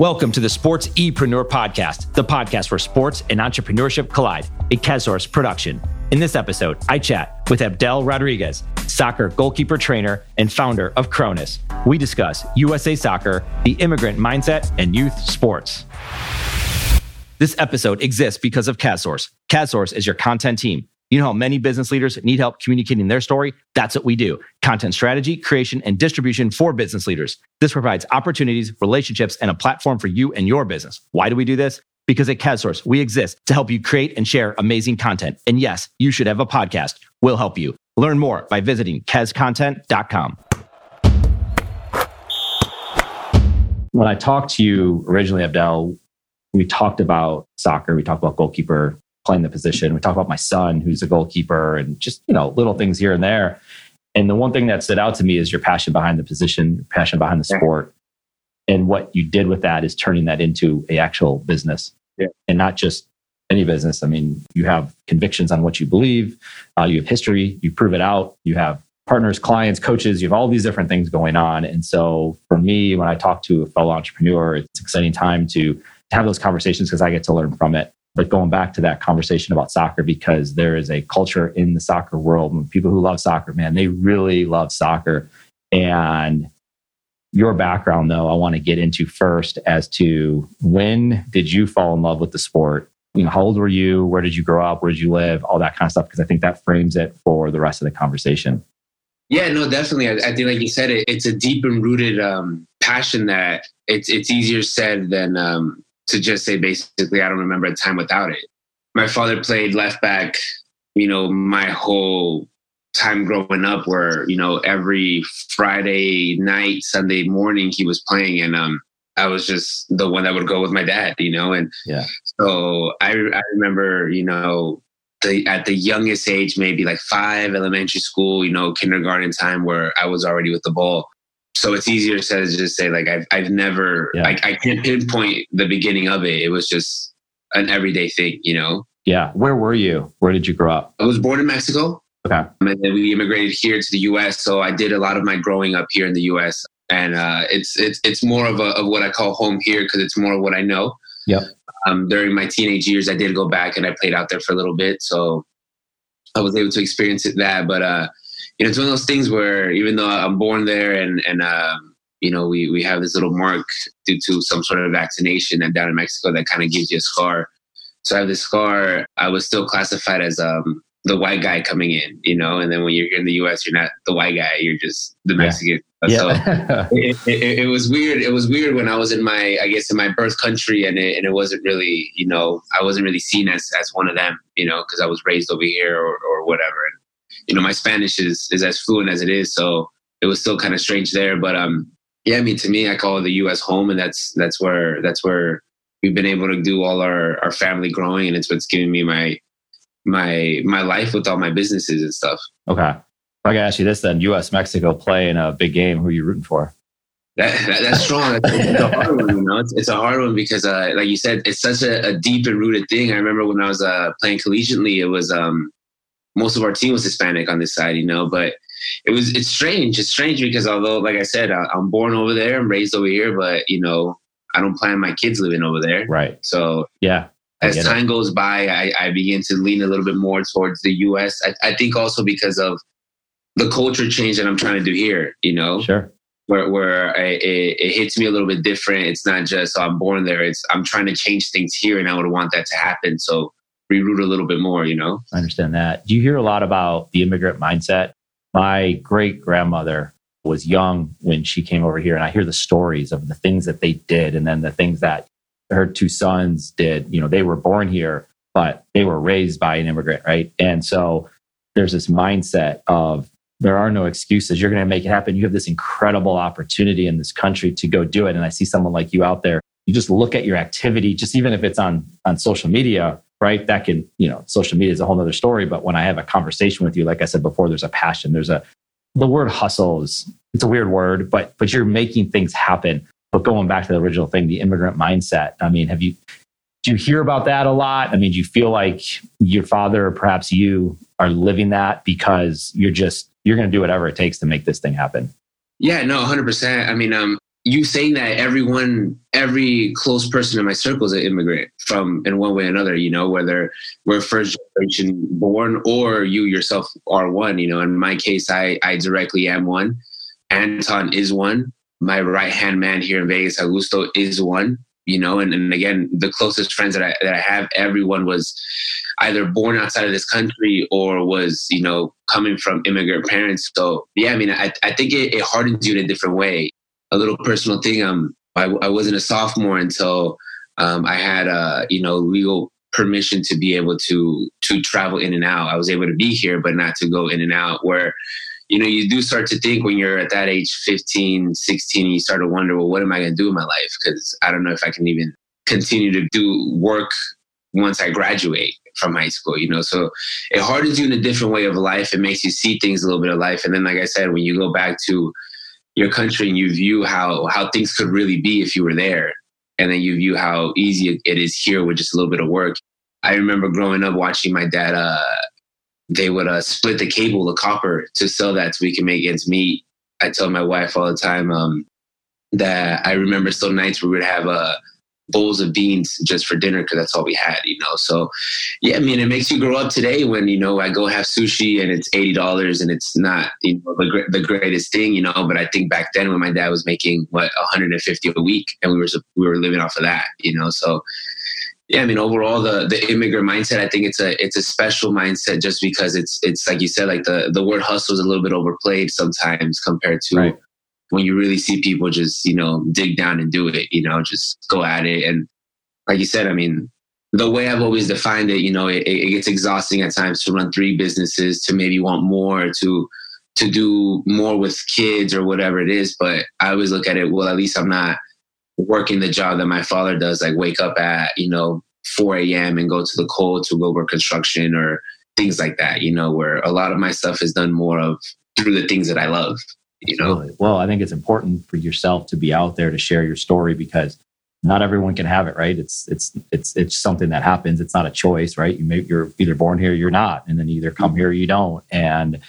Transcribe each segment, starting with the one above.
Welcome to the SportsEpreneur Podcast, the podcast where sports and entrepreneurship collide, a KazSource production. In this episode, I chat with Abdel Rodriguez, soccer goalkeeper trainer and founder of Kronis. We discuss USA Soccer, the immigrant mindset, and youth sports. This episode exists because of KazSource. KazSource is your content team you know how many business leaders need help communicating their story? That's what we do content strategy, creation, and distribution for business leaders. This provides opportunities, relationships, and a platform for you and your business. Why do we do this? Because at KazSource, we exist to help you create and share amazing content. And yes, you should have a podcast. We'll help you. Learn more by visiting kazcontent.com. When I talked to you originally, Abdel, we talked about soccer, we talked about goalkeeper playing the position. We talk about my son, who's a goalkeeper, and just you know little things here and there. And the one thing that stood out to me is your passion behind the position, your passion behind the sport, and what you did with that is turning that into a actual business, yeah. and not just any business. I mean, you have convictions on what you believe, uh, you have history, you prove it out, you have partners, clients, coaches, you have all these different things going on. And so for me, when I talk to a fellow entrepreneur, it's an exciting time to have those conversations because I get to learn from it. But going back to that conversation about soccer, because there is a culture in the soccer world, and people who love soccer, man, they really love soccer. And your background, though, I want to get into first as to when did you fall in love with the sport? You know, how old were you? Where did you grow up? Where did you live? All that kind of stuff, because I think that frames it for the rest of the conversation. Yeah, no, definitely. I, I think, like you said, it, it's a deep and rooted um, passion that it's it's easier said than um, to just say basically I don't remember a time without it. My father played left back, you know, my whole time growing up where, you know, every Friday night, Sunday morning he was playing and um I was just the one that would go with my dad, you know, and yeah. So I I remember, you know, the, at the youngest age, maybe like five, elementary school, you know, kindergarten time, where I was already with the ball so it's easier said to just say like I've I've never yeah. I, I can't pinpoint the beginning of it. It was just an everyday thing, you know. Yeah. Where were you? Where did you grow up? I was born in Mexico. Okay. And then we immigrated here to the U.S. So I did a lot of my growing up here in the U.S. And uh, it's it's it's more of a of what I call home here because it's more of what I know. Yeah. Um, during my teenage years, I did go back and I played out there for a little bit, so I was able to experience it that. But uh, you know, it's one of those things where even though I'm born there and and um, you know we we have this little mark due to some sort of vaccination and down in Mexico that kind of gives you a scar. So I have this scar. I was still classified as um, the white guy coming in, you know, and then when you're here in the U.S., you're not the white guy. You're just the Mexican. Yeah. So yeah. it, it, it, was weird. It was weird when I was in my, I guess, in my birth country, and it, and it wasn't really, you know, I wasn't really seen as as one of them, you know, because I was raised over here or or whatever. And you know, my Spanish is is as fluent as it is, so it was still kind of strange there. But um, yeah, I mean, to me, I call it the U.S. home, and that's that's where that's where we've been able to do all our our family growing, and it's what's giving me my my my life with all my businesses and stuff. Okay, I gotta ask you this then: U.S. Mexico playing a big game. Who are you rooting for? That, that, that's strong. it's a hard one, you know. It's, it's a hard one because, uh, like you said, it's such a, a, deep and rooted thing. I remember when I was uh, playing collegiately, it was um, most of our team was Hispanic on this side, you know, but it was, it's strange. It's strange because although, like I said, I, I'm born over there, I'm raised over here, but you know, I don't plan my kids living over there. Right. So yeah, as time it. goes by, I, I, begin to lean a little bit more towards the U.S. I, I, think also because of the culture change that I'm trying to do here. You know, sure. Where where I, it, it, hits me a little bit different. It's not just oh, I'm born there. It's I'm trying to change things here, and I would want that to happen. So reroute a little bit more, you know? I understand that. Do you hear a lot about the immigrant mindset? My great grandmother was young when she came over here, and I hear the stories of the things that they did and then the things that her two sons did. You know, they were born here, but they were raised by an immigrant, right? And so there's this mindset of there are no excuses. You're going to make it happen. You have this incredible opportunity in this country to go do it. And I see someone like you out there. You just look at your activity, just even if it's on on social media, right? That can, you know, social media is a whole other story. But when I have a conversation with you, like I said before, there's a passion. There's a, the word hustle is, it's a weird word, but, but you're making things happen. But going back to the original thing, the immigrant mindset. I mean, have you, do you hear about that a lot? I mean, do you feel like your father or perhaps you are living that because you're just, you're going to do whatever it takes to make this thing happen? Yeah, no, 100%. I mean, um, you saying that everyone, every close person in my circle is an immigrant from in one way or another, you know, whether we're first generation born or you yourself are one, you know, in my case, I, I directly am one. Anton is one. My right hand man here in Vegas, Augusto, is one, you know, and, and again, the closest friends that I, that I have, everyone was either born outside of this country or was, you know, coming from immigrant parents. So yeah, I mean, I, I think it, it hardens you in a different way a little personal thing. Um, I, I wasn't a sophomore until um, I had uh, you know legal permission to be able to to travel in and out. I was able to be here, but not to go in and out. Where you know you do start to think when you're at that age 15 16 you start to wonder well what am i going to do in my life because i don't know if i can even continue to do work once i graduate from high school you know so it hardens you in a different way of life it makes you see things a little bit of life and then like i said when you go back to your country and you view how how things could really be if you were there. And then you view how easy it is here with just a little bit of work. I remember growing up watching my dad uh they would uh split the cable the copper to sell that so we can make ends meet. I tell my wife all the time um that i remember still nights we would have a uh, bowls of beans just for dinner because that's all we had, you know. So, yeah, I mean, it makes you grow up today when you know I go have sushi and it's eighty dollars and it's not you know the, the greatest thing, you know. But I think back then when my dad was making what one hundred and fifty a week and we were we were living off of that, you know. So. Yeah, I mean, overall, the the immigrant mindset, I think it's a it's a special mindset just because it's it's like you said, like the the word hustle is a little bit overplayed sometimes compared to right when you really see people just, you know, dig down and do it, you know, just go at it. And like you said, I mean, the way I've always defined it, you know, it, it gets exhausting at times to run three businesses, to maybe want more, to to do more with kids or whatever it is. But I always look at it, well, at least I'm not working the job that my father does, like wake up at, you know, 4 a.m. and go to the cold to go work construction or things like that, you know, where a lot of my stuff is done more of through the things that I love you know well i think it's important for yourself to be out there to share your story because not everyone can have it right? It's it's it's it's something that happens. It's not a choice right? You may you're either born here you're not and then either come here or you don't. And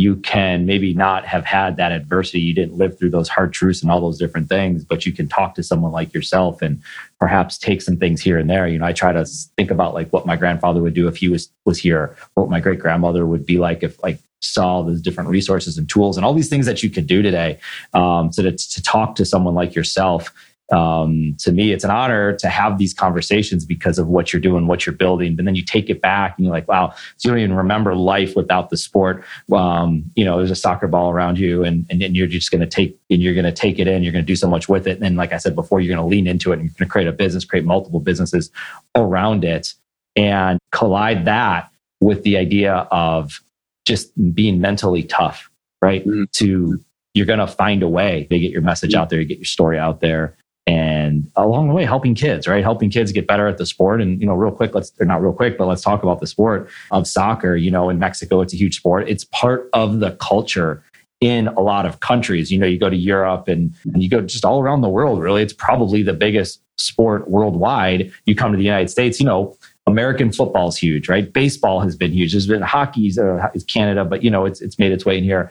you can maybe not have had that adversity you didn't live through those hard truths and all those different things but you can talk to someone like yourself and perhaps take some things here and there you know i try to think about like what my grandfather would do if he was was here what my great grandmother would be like if like saw those different resources and tools and all these things that you could do today. Um, so to, to talk to someone like yourself, um, to me, it's an honor to have these conversations because of what you're doing, what you're building. But then you take it back and you're like, wow, so you don't even remember life without the sport. Um, you know, there's a soccer ball around you and, and, and you're just going to take, and you're going to take it in. You're going to do so much with it. And like I said before, you're going to lean into it and you're going to create a business, create multiple businesses around it and collide that with the idea of just being mentally tough, right? Mm-hmm. To you're going to find a way to get your message mm-hmm. out there, you get your story out there. And along the way, helping kids, right? Helping kids get better at the sport. And, you know, real quick, let's, or not real quick, but let's talk about the sport of soccer. You know, in Mexico, it's a huge sport. It's part of the culture in a lot of countries. You know, you go to Europe and, and, you go just all around the world, really. It's probably the biggest sport worldwide. You come to the United States, you know, American football is huge, right? Baseball has been huge. There's been hockey's uh, Canada, but you know it's it's made its way in here.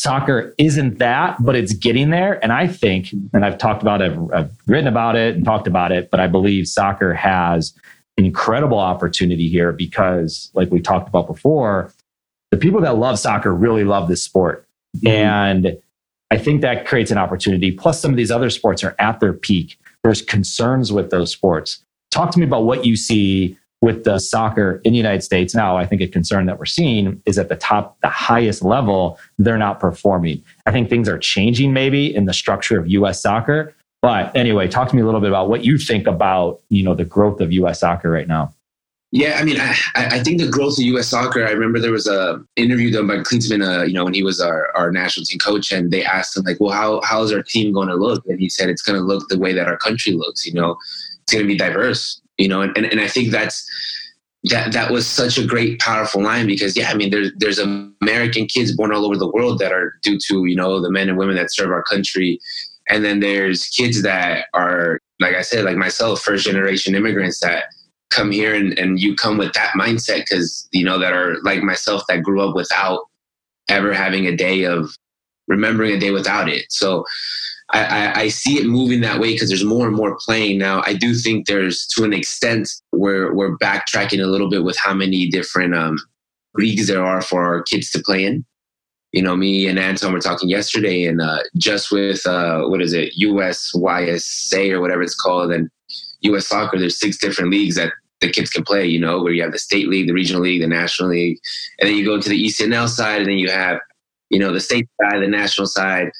Soccer isn't that, but it's getting there. And I think, and I've talked about it, I've, I've written about it and talked about it, but I believe soccer has an incredible opportunity here because, like we talked about before, the people that love soccer really love this sport, mm-hmm. and I think that creates an opportunity. Plus, some of these other sports are at their peak. There's concerns with those sports. Talk to me about what you see with the soccer in the United States now, I think a concern that we're seeing is at the top, the highest level, they're not performing. I think things are changing maybe in the structure of US soccer. But anyway, talk to me a little bit about what you think about, you know, the growth of US soccer right now. Yeah, I mean, I, I think the growth of U.S. soccer. I remember there was a interview done by Klinsmann, uh, you know, when he was our, our national team coach, and they asked him like, "Well, how how is our team going to look?" And he said, "It's going to look the way that our country looks. You know, it's going to be diverse you know, and, and, and I think that's that that was such a great powerful line because yeah i mean there's there's american kids born all over the world that are due to you know the men and women that serve our country. And then there's kids that are like i said like myself first generation immigrants that come here and, and you come with that mindset because you know that are like myself that grew up without ever having a day of remembering a day without it. So I, I, see it moving that way because there's more and more playing now. I do think there's to an extent where we're backtracking a little bit with how many different um, leagues there are for our kids to play in. You know, me and Anton were talking yesterday, and uh, just with uh, what is it, USYSA or whatever it's called, and US Soccer, there's six different leagues that the kids can play. You know, where you have the state league, the regional league, the national league, and then you go to the ECNL side, and then you have, you know, the state side, the national side.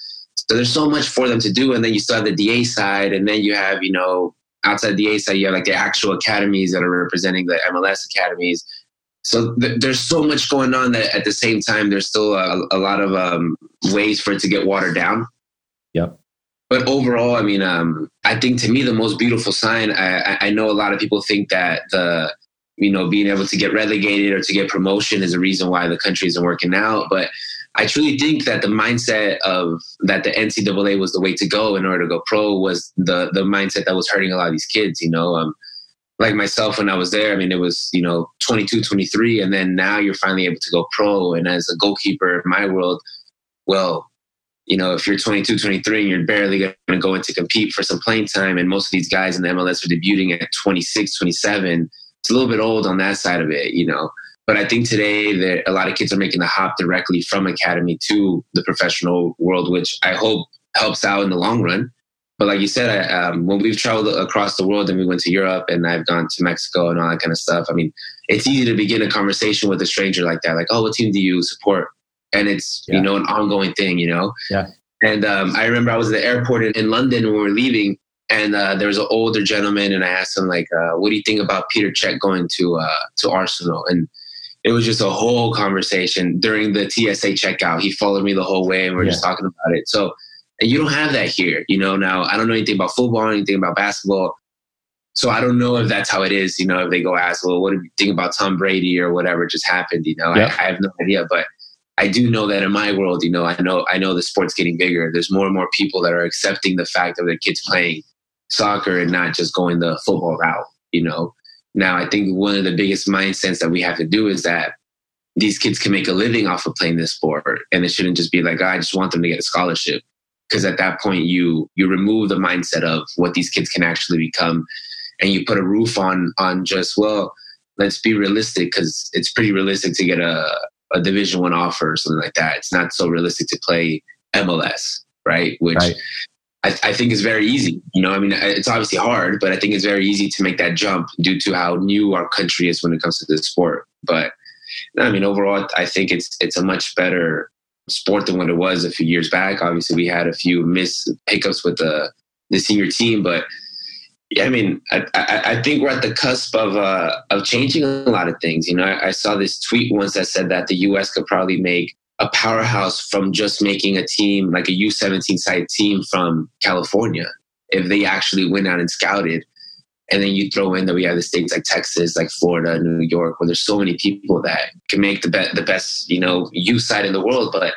So there's so much for them to do, and then you still have the DA side, and then you have, you know, outside the DA side, you have like the actual academies that are representing the MLS academies. So th- there's so much going on that at the same time there's still a, a lot of um, ways for it to get watered down. Yep. But overall i mean um, i think to me the most beautiful sign I, I know a lot of people think that the you know being able to get relegated or to get promotion is a reason why the country isn't working out but i truly think that the mindset of that the ncaa was the way to go in order to go pro was the the mindset that was hurting a lot of these kids you know um, like myself when I was there, I mean, it was, you know, 22, 23. And then now you're finally able to go pro. And as a goalkeeper in my world, well, you know, if you're 22, 23 and you're barely going to go in to compete for some playing time, and most of these guys in the MLS are debuting at 26, 27, it's a little bit old on that side of it, you know. But I think today that a lot of kids are making the hop directly from academy to the professional world, which I hope helps out in the long run but like you said, I, um, when we've traveled across the world and we went to Europe and I've gone to Mexico and all that kind of stuff, I mean, it's easy to begin a conversation with a stranger like that, like, oh, what team do you support? And it's, yeah. you know, an ongoing thing, you know? Yeah. And um, I remember I was at the airport in, in London when we were leaving and uh, there was an older gentleman and I asked him like, uh, what do you think about Peter Cech going to, uh, to Arsenal? And it was just a whole conversation during the TSA checkout. He followed me the whole way and we are yeah. just talking about it. So, and you don't have that here, you know. Now I don't know anything about football, anything about basketball. So I don't know if that's how it is, you know, if they go ask, well, what do you think about Tom Brady or whatever just happened, you know? Yep. I, I have no idea. But I do know that in my world, you know, I know I know the sport's getting bigger. There's more and more people that are accepting the fact of their kids playing soccer and not just going the football route, you know. Now I think one of the biggest mindsets that we have to do is that these kids can make a living off of playing this sport. And it shouldn't just be like, oh, I just want them to get a scholarship because at that point you you remove the mindset of what these kids can actually become and you put a roof on on just well let's be realistic because it's pretty realistic to get a, a division one offer or something like that it's not so realistic to play mls right which right. I, I, think is very easy you know i mean it's obviously hard but i think it's very easy to make that jump due to how new our country is when it comes to this sport but i mean overall i think it's it's a much better sport than what it was a few years back. Obviously, we had a few miss hiccups with the the senior team, but yeah, I mean, I, I, I think we're at the cusp of uh, of changing a lot of things. You know, I, I saw this tweet once that said that the U.S. could probably make a powerhouse from just making a team like a U17 side team from California if they actually went out and scouted and then you throw in that we have the states like Texas, like Florida, New York, where there's so many people that can make the best, the best, you know, youth side in the world. But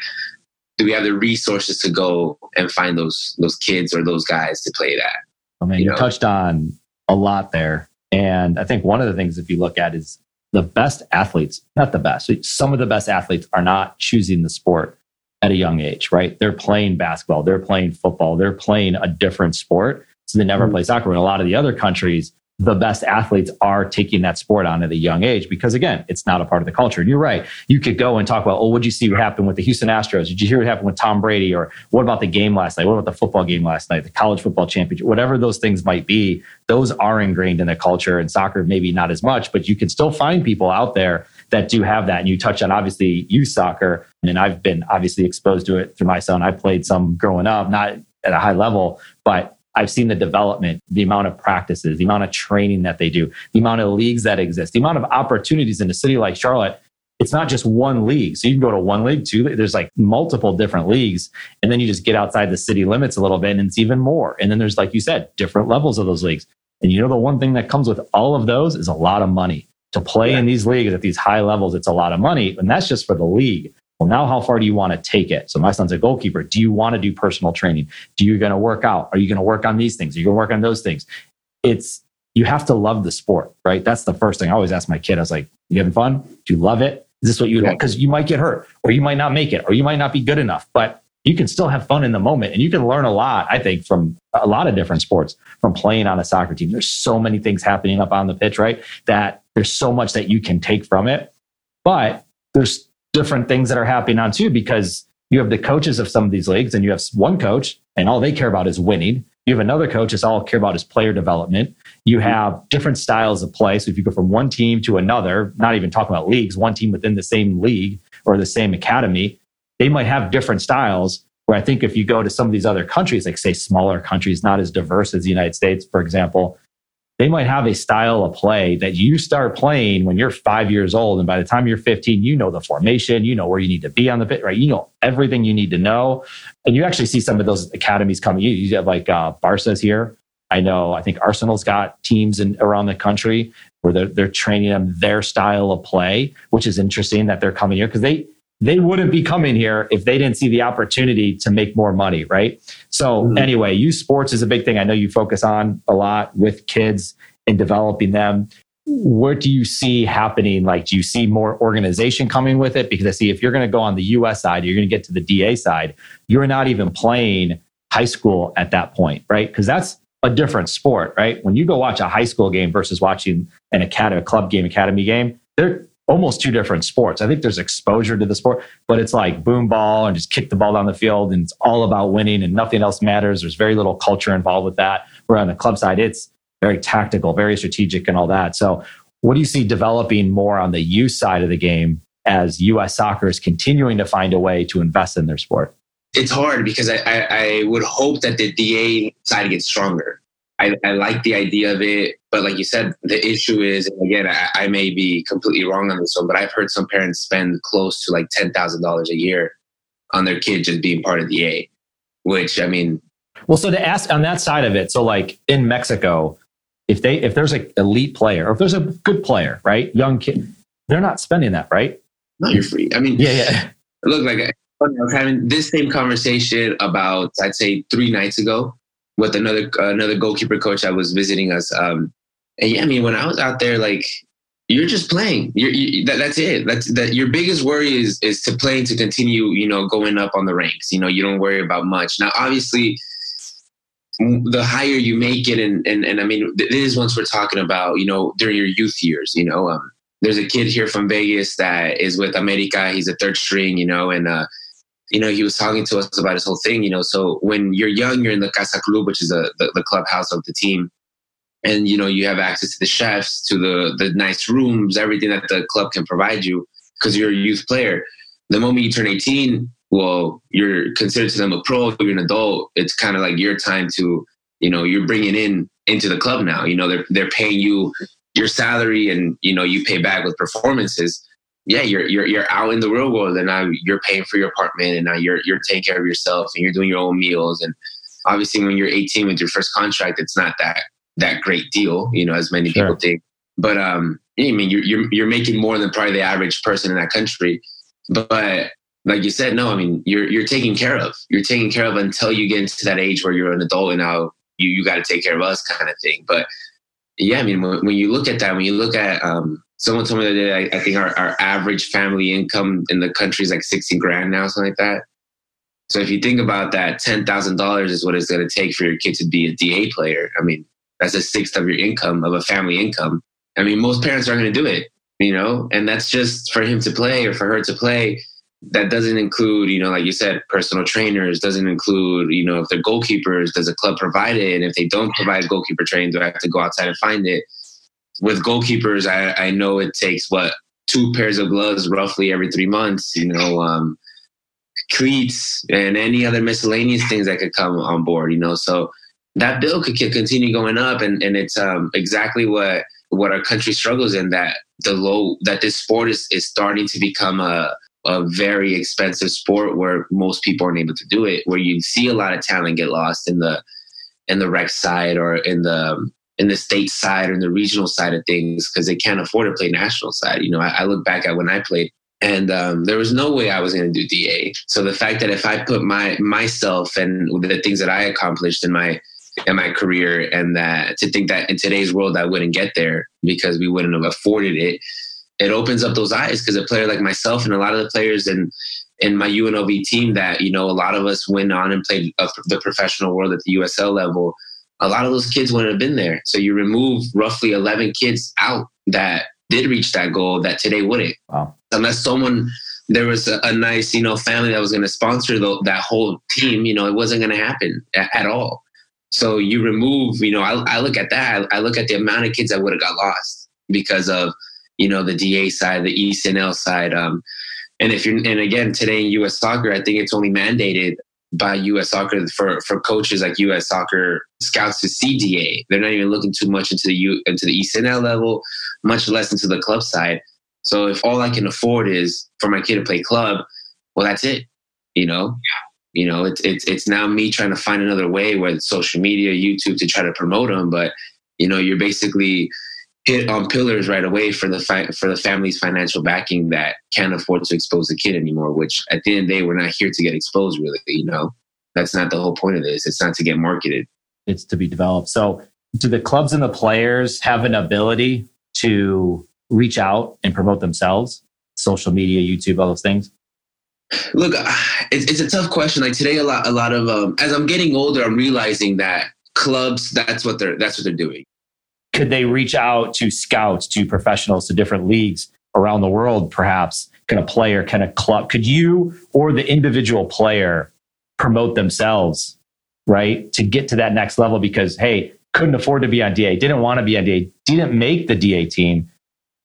do we have the resources to go and find those those kids or those guys to play that? Oh, I mean, you, you know? touched on a lot there, and I think one of the things if you look at is the best athletes, not the best, some of the best athletes are not choosing the sport at a young age, right? They're playing basketball, they're playing football, they're playing a different sport so they never mm-hmm. play soccer. In a lot of the other countries, the best athletes are taking that sport on at a young age because again, it's not a part of the culture. And you're right. You could go and talk about, oh, what did you see what happened with the Houston Astros? Did you hear what happened with Tom Brady? Or what about the game last night? What about the football game last night? The college football championship? Whatever those things might be, those are ingrained in the culture and soccer, maybe not as much, but you can still find people out there that do have that. And you touch on obviously youth soccer. And I've been obviously exposed to it through my son. I played some growing up, not at a high level, but I've seen the development, the amount of practices, the amount of training that they do, the amount of leagues that exist, the amount of opportunities in a city like Charlotte. It's not just one league. So you can go to one league, two, there's like multiple different leagues. And then you just get outside the city limits a little bit and it's even more. And then there's, like you said, different levels of those leagues. And you know, the one thing that comes with all of those is a lot of money. To play yeah. in these leagues at these high levels, it's a lot of money. And that's just for the league. Well, now how far do you want to take it? So my son's a goalkeeper. Do you want to do personal training? Do you going to work out? Are you going to work on these things? Are you going to work on those things? It's you have to love the sport, right? That's the first thing I always ask my kid. I was like, "You having fun? Do you love it? Is this what you want?" Because you might get hurt, or you might not make it, or you might not be good enough. But you can still have fun in the moment and you can learn a lot, I think, from a lot of different sports from playing on a soccer team. There's so many things happening up on the pitch, right? That there's so much that you can take from it. But there's different things that are happening on too, because you have the coaches of some of these leagues and you have one coach and all they care about is winning. You have another coach that's all care about is player development. You mm-hmm. have different styles of play. So if you go from one team to another, not even talking about leagues, one team within the same league or the same academy, they might have different styles. Where I think if you go to some of these other countries, like say smaller countries, not as diverse as the United States, for example, they might have a style of play that you start playing when you're five years old. And by the time you're 15, you know the formation, you know where you need to be on the pit, right? You know everything you need to know. And you actually see some of those academies coming. You have like uh, Barca's here. I know, I think Arsenal's got teams in, around the country where they're, they're training them their style of play, which is interesting that they're coming here because they, they wouldn't be coming here if they didn't see the opportunity to make more money, right? So mm-hmm. anyway, youth sports is a big thing. I know you focus on a lot with kids and developing them. What do you see happening? Like, do you see more organization coming with it? Because I see if you're going to go on the US side, you're going to get to the DA side, you're not even playing high school at that point, right? Because that's a different sport, right? When you go watch a high school game versus watching an academy, a club game, academy game, they're almost two different sports. I think there's exposure to the sport, but it's like boom ball and just kick the ball down the field and it's all about winning and nothing else matters. There's very little culture involved with that. Where on the club side, it's very tactical, very strategic and all that. So what do you see developing more on the youth side of the game as US soccer is continuing to find a way to invest in their sport? It's hard because I, I, I would hope that the DA side gets stronger. I, I, like the idea of it, but like you said, the issue is, again, I, I, may be completely wrong on this one, but I've heard some parents spend close to like ten thousand dollars a year on their kid just being part of the A. Which I mean, well, so to ask on that side of it, so like in Mexico, if they if there's an elite player or if there's a good player, right, young kid, they're not spending that, right? No, you're free. I mean, yeah, yeah. Look, like I was having this same conversation about I'd say three nights ago with another another goalkeeper coach that was visiting us. Um, and yeah, I mean, when I was out there, like you're just playing. You're, you, that, that's it. That's that. Your biggest worry is is to play and to continue. You know, going up on the ranks. You know, you don't worry about much. Now, obviously, the higher you make it, and and and I mean, this is once we're talking about. You know, during your youth years. You know, um, there's a kid here from Vegas that is with America. He's a third string. You know, and uh, you know, he was talking to us about his whole thing, you know. So when you're young, you're in the Casa Club, which is the, the clubhouse of the team. And, you know, you have access to the chefs, to the, the nice rooms, everything that the club can provide you because you're a youth player. The moment you turn 18, well, you're considered to them a pro, you're an adult. It's kind of like your time to, you know, you're bringing in into the club now. You know, they're, they're paying you your salary and, you know, you pay back with performances yeah, you're you're you're out in the real world, and now you're paying for your apartment, and now you're you're taking care of yourself, and you're doing your own meals, and obviously when you're 18 with your first contract, it's not that that great deal, you know, as many sure. people think. But um, I mean, you're, you're you're making more than probably the average person in that country, but like you said, no, I mean, you're you're taken care of. You're taken care of until you get into that age where you're an adult, and now you you got to take care of us, kind of thing. But yeah, I mean, when, when, you look at that, when you look at um, someone told me that I, I think our, our average family income in the country is like 60 grand now, something like that. So if you think about that, $10,000 is what it's going to take for your kid to be a DA player. I mean, that's a sixth of your income, of a family income. I mean, most parents aren't going to do it, you know, and that's just for him to play or for her to play. That doesn't include, you know, like you said, personal trainers, doesn't include, you know, if they're goalkeepers, does a club provide it? And if they don't provide goalkeeper training, do I have to go outside and find it? With goalkeepers, I, I know it takes what two pairs of gloves roughly every three months. You know, um, cleats and any other miscellaneous things that could come on board. You know, so that bill could continue going up, and and it's um, exactly what what our country struggles in that the low that this sport is is starting to become a a very expensive sport where most people aren't able to do it. Where you see a lot of talent get lost in the in the rec side or in the in the state side or in the regional side of things because they can't afford to play national side. You know, I, I look back at when I played and um, there was no way I was going to do DA. So the fact that if I put my myself and the things that I accomplished in my in my career, and that to think that in today's world I wouldn't get there because we wouldn't have afforded it, it opens up those eyes because a player like myself and a lot of the players in in my UNLV team that you know a lot of us went on and played uh, the professional world at the USL level. A lot of those kids wouldn't have been there. So you remove roughly 11 kids out that did reach that goal that today wouldn't. Wow. Unless someone there was a, a nice you know family that was going to sponsor the, that whole team, you know it wasn't going to happen at, at, all. So you remove, you know, I, I look at that. I, I look at the amount of kids that would have got lost because of you know the DA side, the ECNL side. Um, and if you're, and again, today in U.S. soccer, I think it's only mandated by U.S. soccer for for coaches like U.S. soccer scouts to CDA. They're not even looking too much into the U into the ECNL level, much less into the club side. So if all I can afford is for my kid to play club, well, that's it. You know, you know, it's it's it's now me trying to find another way, whether it's social media, YouTube, to try to promote them. But you know, you're basically hit on pillars right away for the fi- for the family's financial backing that can't afford to expose the kid anymore. Which at the end of the day, we're not here to get exposed. Really, you know, that's not the whole point of this. It's not to get marketed. It's to be developed. So, do the clubs and the players have an ability to reach out and promote themselves? Social media, YouTube, all those things. Look, it's, it's a tough question. Like today, a lot, a lot of um, as I'm getting older, I'm realizing that clubs that's what they're that's what they're doing could they reach out to scouts, to professionals, to different leagues around the world, perhaps? Can a player, can a club, could you or the individual player promote themselves, right? To get to that next level because, hey, couldn't afford to be on DA, didn't want to be on DA, didn't make the DA team,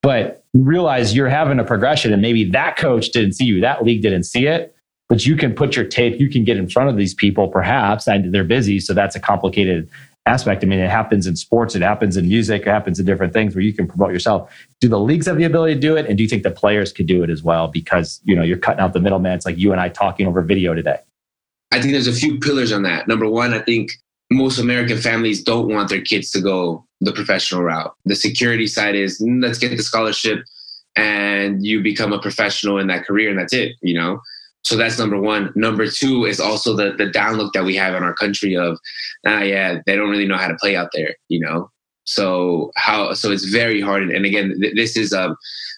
but realize you're having a progression and maybe that coach didn't see you, that league didn't see it, but you can put your tape, you can get in front of these people perhaps, and they're busy. So that's a complicated aspect. I mean, it happens in sports, it happens in music, it happens in different things where you can promote yourself. Do the leagues have the ability to do it? And do you think the players could do it as well? Because, you know, you're cutting out the middleman. It's like you and I talking over video today. I think there's a few pillars on that. Number one, I think most American families don't want their kids to go the professional route. The security side is mm, let's get the scholarship and you become a professional in that career and that's it, you know? So that's number one. Number two is also the the downlook that we have in our country of, ah, yeah, they don't really know how to play out there, you know. So how? So it's very hard. And again, th- this is um,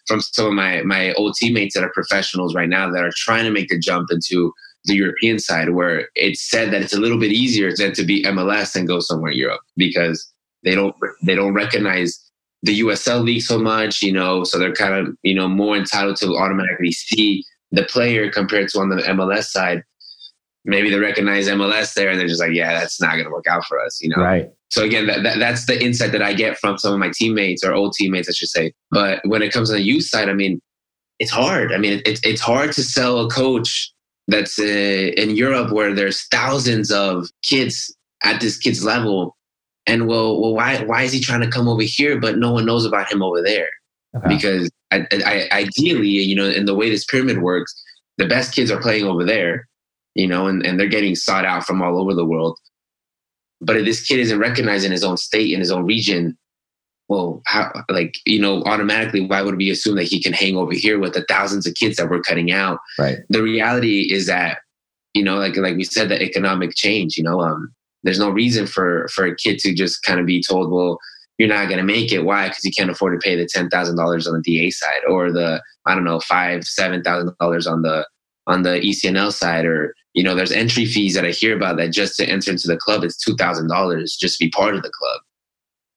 from some of my my old teammates that are professionals right now that are trying to make the jump into the European side, where it's said that it's a little bit easier than to be MLS and go somewhere in Europe because they don't they don't recognize the USL league so much, you know. So they're kind of you know more entitled to automatically see the player compared to on the MLS side. Maybe they recognize MLS there and they're just like, yeah, that's not going to work out for us, you know? Right. So again, that, that, that's the insight that I get from some of my teammates or old teammates, I should say. But when it comes to the youth side, I mean, it's hard. I mean, it, it's hard to sell a coach that's uh, in Europe where there's thousands of kids at this kid's level. And well, well, why why is he trying to come over here, but no one knows about him over there? Okay. Because I, I, ideally, you know, in the way this pyramid works, the best kids are playing over there, you know, and, and they're getting sought out from all over the world. But if this kid isn't recognized in his own state, in his own region, well, how, like, you know, automatically, why would we assume that he can hang over here with the thousands of kids that we're cutting out? Right. The reality is that, you know, like, like we said, the economic change, you know, um, there's no reason for, for a kid to just kind of be told, well, you're not going to make it. Why? Because you can't afford to pay the ten thousand dollars on the DA side, or the I don't know five seven thousand dollars on the on the ECNL side, or you know, there's entry fees that I hear about that just to enter into the club, it's two thousand dollars just to be part of the club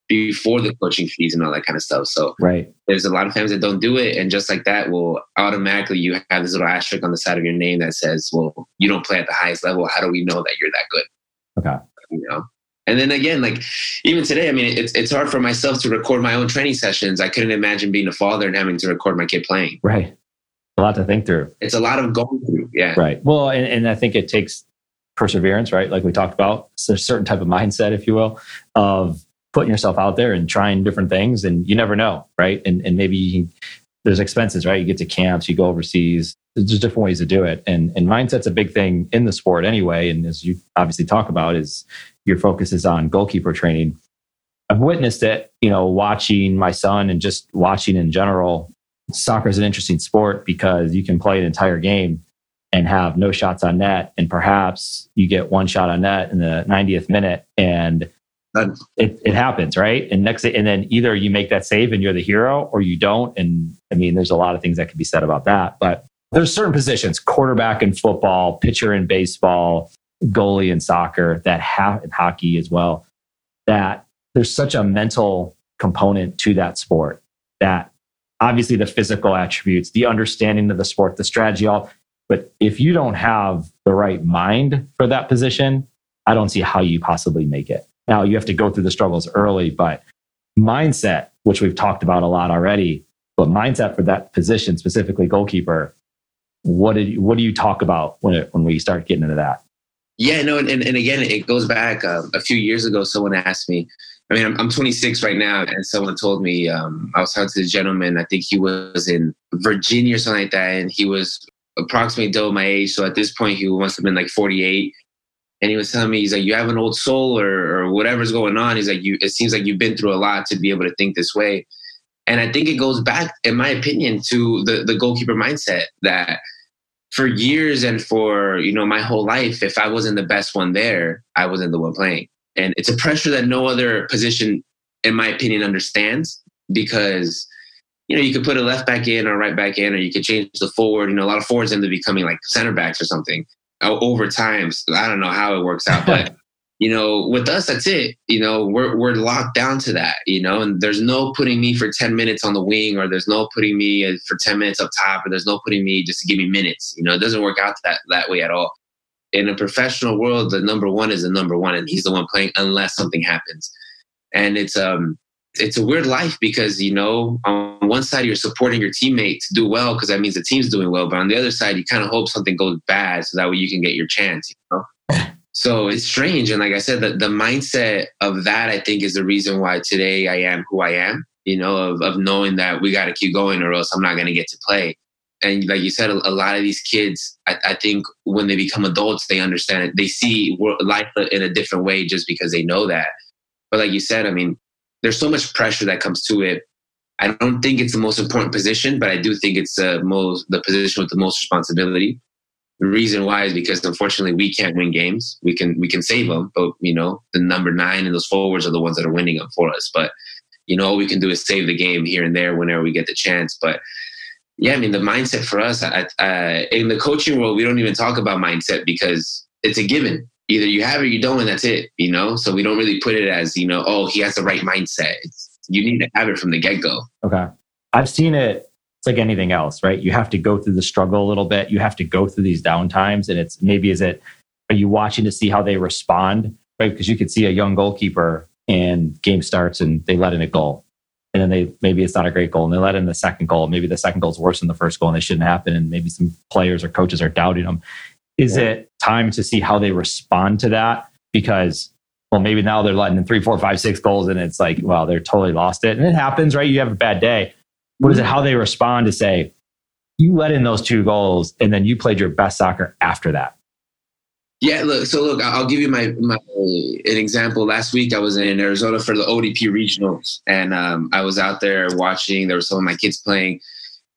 before the coaching fees and all that kind of stuff. So right, there's a lot of families that don't do it, and just like that, will automatically you have this little asterisk on the side of your name that says, "Well, you don't play at the highest level. How do we know that you're that good?" Okay, you know. And then again, like even today, I mean, it's it's hard for myself to record my own training sessions. I couldn't imagine being a father and having to record my kid playing. Right. A lot to think through. It's a lot of going through. Yeah. Right. Well, and, and I think it takes perseverance, right? Like we talked about, so a certain type of mindset, if you will, of putting yourself out there and trying different things, and you never know, right? And and maybe you, there's expenses, right? You get to camps, you go overseas. There's different ways to do it, and and mindset's a big thing in the sport anyway. And as you obviously talk about, is your focus is on goalkeeper training. I've witnessed it, you know, watching my son and just watching in general. Soccer is an interesting sport because you can play an entire game and have no shots on net. And perhaps you get one shot on net in the 90th minute and it, it happens, right? And next, and then either you make that save and you're the hero or you don't. And I mean, there's a lot of things that could be said about that. But there's certain positions, quarterback in football, pitcher in baseball, goalie in soccer, that in hockey as well, that there's such a mental component to that sport that obviously the physical attributes, the understanding of the sport, the strategy, all. But if you don't have the right mind for that position, I don't see how you possibly make it. Now you have to go through the struggles early, but mindset, which we've talked about a lot already, but mindset for that position, specifically goalkeeper, what did what do you talk about when it, when we start getting into that? Yeah, no, and, and again, it goes back um, a few years ago. Someone asked me. I mean, I'm, I'm 26 right now, and someone told me um, I was talking to the gentleman. I think he was in Virginia or something like that, and he was approximately double my age. So at this point, he must have been like 48. And he was telling me, he's like, you have an old soul or, or whatever's going on. He's like, you, it seems like you've been through a lot to be able to think this way. And I think it goes back, in my opinion, to the, the goalkeeper mindset that for years and for, you know, my whole life, if I wasn't the best one there, I wasn't the one playing. And it's a pressure that no other position, in my opinion, understands because you know, you could put a left back in or right back in, or you could change the forward. You know, a lot of forwards end up becoming like center backs or something uh, over time. So I don't know how it works out, but you know, with us, that's it. You know, we're we're locked down to that. You know, and there's no putting me for ten minutes on the wing, or there's no putting me for ten minutes up top, or there's no putting me just to give me minutes. You know, it doesn't work out that that way at all. In a professional world, the number one is the number one, and he's the one playing unless something happens. And it's um it's a weird life because you know on one side you're supporting your teammate to do well because that means the team's doing well but on the other side you kind of hope something goes bad so that way you can get your chance you know so it's strange and like i said the, the mindset of that i think is the reason why today i am who i am you know of, of knowing that we got to keep going or else i'm not going to get to play and like you said a, a lot of these kids I, I, think when they become adults they understand it they see life in a different way just because they know that but like you said i mean there's so much pressure that comes to it. I don't think it's the most important position, but I do think it's the most the position with the most responsibility. The reason why is because unfortunately we can't win games. We can we can save them, but you know the number nine and those forwards are the ones that are winning them for us. But you know all we can do is save the game here and there whenever we get the chance. But yeah, I mean the mindset for us I, in the coaching world, we don't even talk about mindset because it's a given either you have it you don't, and that's it, you know? So we don't really put it as, you know, oh, he has the right mindset. It's, you need to have it from the get go. Okay. I've seen it. It's like anything else, right? You have to go through the struggle a little bit. You have to go through these down times. And it's maybe is it, are you watching to see how they respond? Right. Because you could see a young goalkeeper and game starts and they let in a goal. And then they maybe it's not a great goal and they let in the second goal. Maybe the second goal is worse than the first goal and they shouldn't happen. And maybe some players or coaches are doubting them. Is yeah. it time to see how they respond to that? Because, well, maybe now they're letting in three, four, five, six goals, and it's like, well, they're totally lost it. And it happens, right? You have a bad day. What is it how they respond to say, you let in those two goals and then you played your best soccer after that? Yeah, look. So look, I'll give you my, my an example. Last week, I was in Arizona for the ODP regionals, and um, I was out there watching. There were some of my kids playing,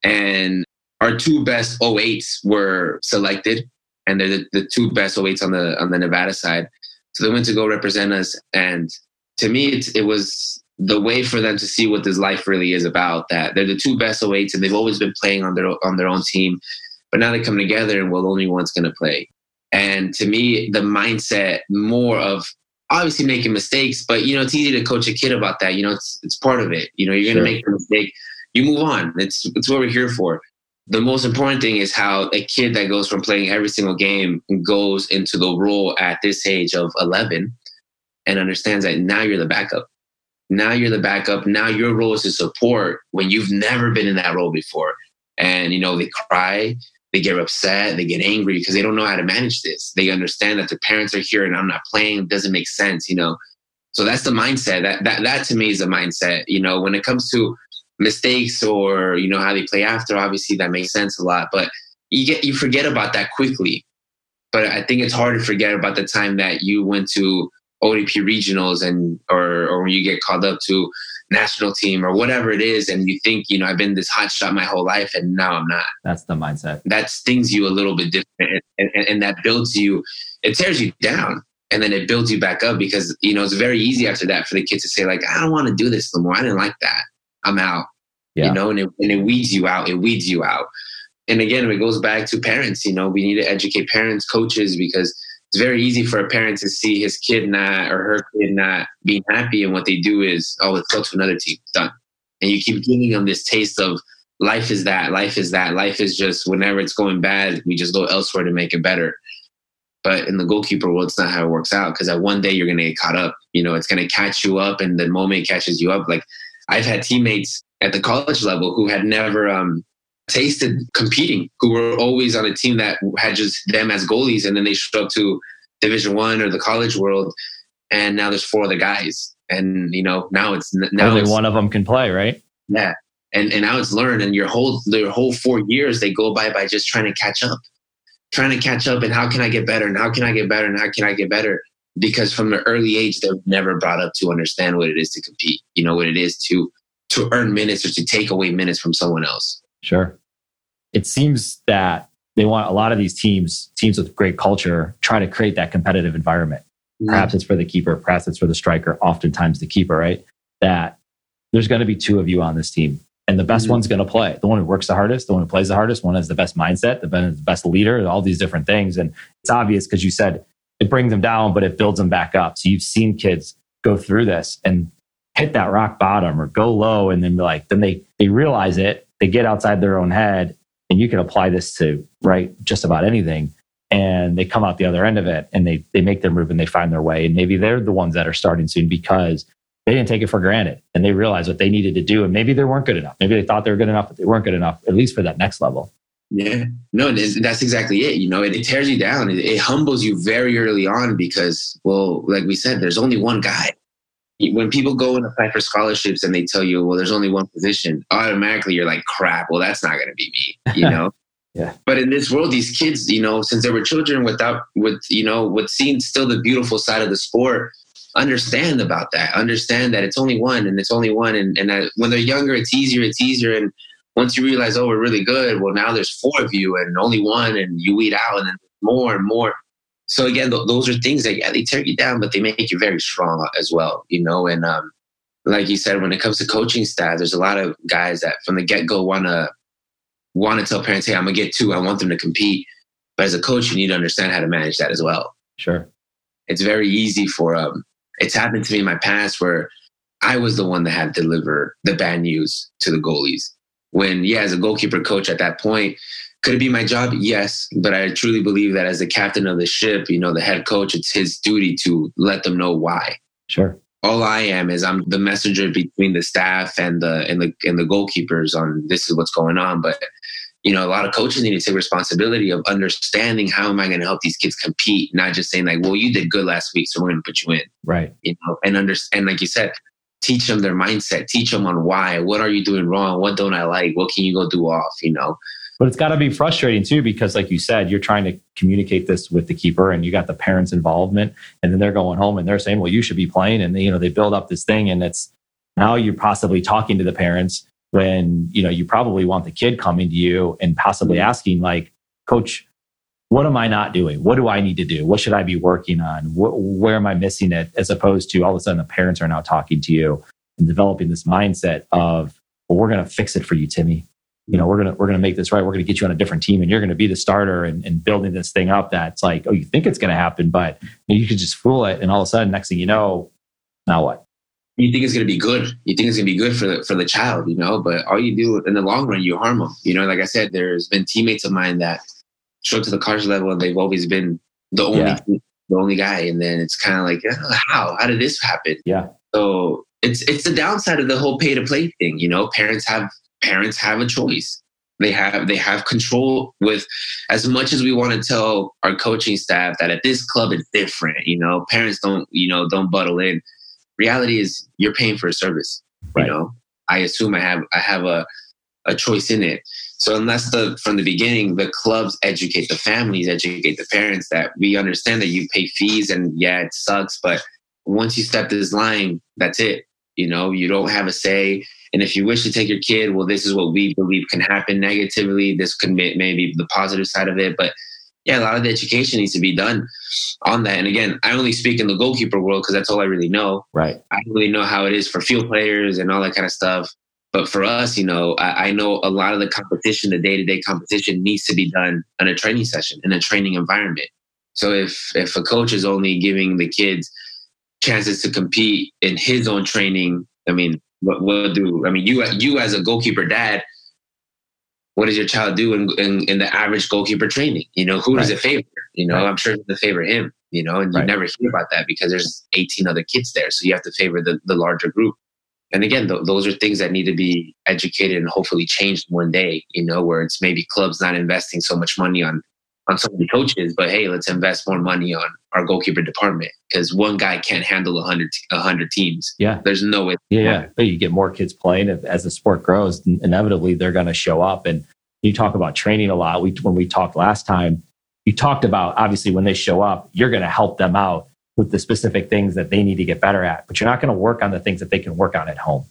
and our two best 08s were selected and they're the, the two best weights on the on the Nevada side. So they went to go represent us, and to me, it, it was the way for them to see what this life really is about. That they're the two best weights, and they've always been playing on their on their own team, but now they come together, and well, the only one's going to play. And to me, the mindset more of obviously making mistakes, but you know, it's easy to coach a kid about that. You know, it's it's part of it. You know, you're going to make a mistake. You move on. It's it's what we're here for the most important thing is how a kid that goes from playing every single game goes into the role at this age of 11 and understands that now you're the backup. Now you're the backup. Now your role is to support when you've never been in that role before. And, you know, they cry, they get upset, they get angry because they don't know how to manage this. They understand that their parents are here and I'm not playing. It doesn't make sense, you know. So that's the mindset. That, that, that to me is the mindset. You know, when it comes to mistakes or you know how they play after obviously that makes sense a lot but you get you forget about that quickly but i think it's hard to forget about the time that you went to odp regionals and or or when you get called up to national team or whatever it is and you think you know i've been this hot shot my whole life and now i'm not that's the mindset that stings you a little bit different and, and, and that builds you it tears you down and then it builds you back up because you know it's very easy after that for the kids to say like i don't want to do this no more i didn't like that I'm out. Yeah. You know, and it, and it weeds you out. It weeds you out. and again, it goes back to parents. You know, we need to educate parents, coaches, because it's very easy for a parent to see his kid not or her kid not being happy, and what they do is, oh, let's go to another team, done. And you keep giving them this taste of life is that, life is that, life is just whenever it's going bad, we just go elsewhere to make it better. But in the goalkeeper world, it's not how it works out because at one day you're going to get caught up. You know, it's going to catch you up, and the moment it catches you up, like I've had teammates at the college level who had never um, tasted competing, who were always on a team that had just them as goalies, and then they showed up to Division One or the college world, and now there's four other guys, and you know now it's now only it's, one of them can play, right? Yeah, and and now it's learned, and your whole their whole four years they go by by just trying to catch up, trying to catch up, and how can I get better, and how can I get better, and how can I get better? Because from an early age, they're never brought up to understand what it is to compete. You know what it is to to earn minutes or to take away minutes from someone else. Sure. It seems that they want a lot of these teams, teams with great culture, try to create that competitive environment. Mm-hmm. Perhaps it's for the keeper, perhaps it's for the striker, oftentimes the keeper, right? That there's going to be two of you on this team. And the best mm-hmm. one's going to play. The one who works the hardest, the one who plays the hardest, one has the best mindset, the best leader, all these different things. And it's obvious because you said it brings them down, but it builds them back up. So you've seen kids go through this and hit that rock bottom or go low and then like then they they realize it they get outside their own head and you can apply this to right just about anything. And they come out the other end of it and they they make their move and they find their way. And maybe they're the ones that are starting soon because they didn't take it for granted and they realized what they needed to do and maybe they weren't good enough. Maybe they thought they were good enough but they weren't good enough at least for that next level. Yeah. No that's exactly it you know it, it tears you down. It, it humbles you very early on because well like we said there's only one guy when people go and apply for scholarships and they tell you, well, there's only one position, automatically you're like, crap, well, that's not going to be me, you know? yeah. But in this world, these kids, you know, since they were children without, with, you know, with seeing still the beautiful side of the sport, understand about that, understand that it's only one and it's only one. And, and that when they're younger, it's easier, it's easier. And once you realize, oh, we're really good, well, now there's four of you and only one, and you weed out and then more and more so again, th- those are things that yeah, they tear you down, but they make you very strong as well, you know. And um, like you said, when it comes to coaching staff, there's a lot of guys that from the get go want to want to tell parents, "Hey, I'm gonna get two. I want them to compete." But as a coach, you need to understand how to manage that as well. Sure, it's very easy for um. It's happened to me in my past where I was the one that had to deliver the bad news to the goalies. When yeah, as a goalkeeper coach at that point, could it be my job? Yes. But I truly believe that as the captain of the ship, you know, the head coach, it's his duty to let them know why. Sure. All I am is I'm the messenger between the staff and the and the and the goalkeepers on this is what's going on. But you know, a lot of coaches need to take responsibility of understanding how am I going to help these kids compete, not just saying like, well, you did good last week, so we're going to put you in. Right. You know, and understand, like you said, teach them their mindset, teach them on why, what are you doing wrong, what don't I like, what can you go do off, you know. But it's got to be frustrating too, because like you said, you're trying to communicate this with the keeper and you got the parents' involvement. And then they're going home and they're saying, well, you should be playing. And, they, you know, they build up this thing and it's now you're possibly talking to the parents when, you know, you probably want the kid coming to you and possibly mm-hmm. asking like, coach, what am I not doing? What do I need to do? What should I be working on? where am I missing it? As opposed to all of a sudden the parents are now talking to you and developing this mindset of, well, we're going to fix it for you, Timmy you know, we're gonna we're gonna make this right. We're gonna get you on a different team, and you're gonna be the starter and, and building this thing up. That's like, oh, you think it's gonna happen, but you could just fool it, and all of a sudden, next thing you know, now what? You think it's gonna be good. You think it's gonna be good for the for the child, you know. But all you do in the long run, you harm them. You know, like I said, there's been teammates of mine that show up to the college level, and they've always been the only yeah. the only guy, and then it's kind of like, how how did this happen? Yeah. So it's it's the downside of the whole pay to play thing. You know, parents have parents have a choice. They have they have control with as much as we want to tell our coaching staff that at this club it's different you know parents don't you know don't buttle in. Reality is you're paying for a service right. you know? I assume i have i have a a choice in it. So unless the from the beginning the clubs educate the families educate the parents that we understand that you pay fees and yeah it sucks but once you step this line that's it. You know you don't have a say and if you wish to take your kid, well, this is what we believe can happen negatively. This could be maybe the positive side of it. But yeah, a lot of the education needs to be done on that. And again, I only speak in the goalkeeper world because that's all I really know. Right. I don't really know how it is for field players and all that kind of stuff. But for us, you know, I, I know a lot of the competition, the day to day competition needs to be done in a training session, in a training environment. So if if a coach is only giving the kids chances to compete in his own training, I mean, what what do I mean? You you as a goalkeeper dad, what does your child do in in, in the average goalkeeper training? You know, who right. does it favor? You know, right. I'm sure it favor him. You know, and you right. never hear about that because there's 18 other kids there, so you have to favor the the larger group. And again, th- those are things that need to be educated and hopefully changed one day. You know, where it's maybe clubs not investing so much money on on so many coaches, but hey, let's invest more money on our goalkeeper department because one guy can't handle a hundred a hundred teams. Yeah, there's no way. Yeah, yeah. But you get more kids playing as the sport grows. Inevitably, they're going to show up. And you talk about training a lot. We when we talked last time, you talked about obviously when they show up, you're going to help them out with the specific things that they need to get better at, but you're not going to work on the things that they can work on at home.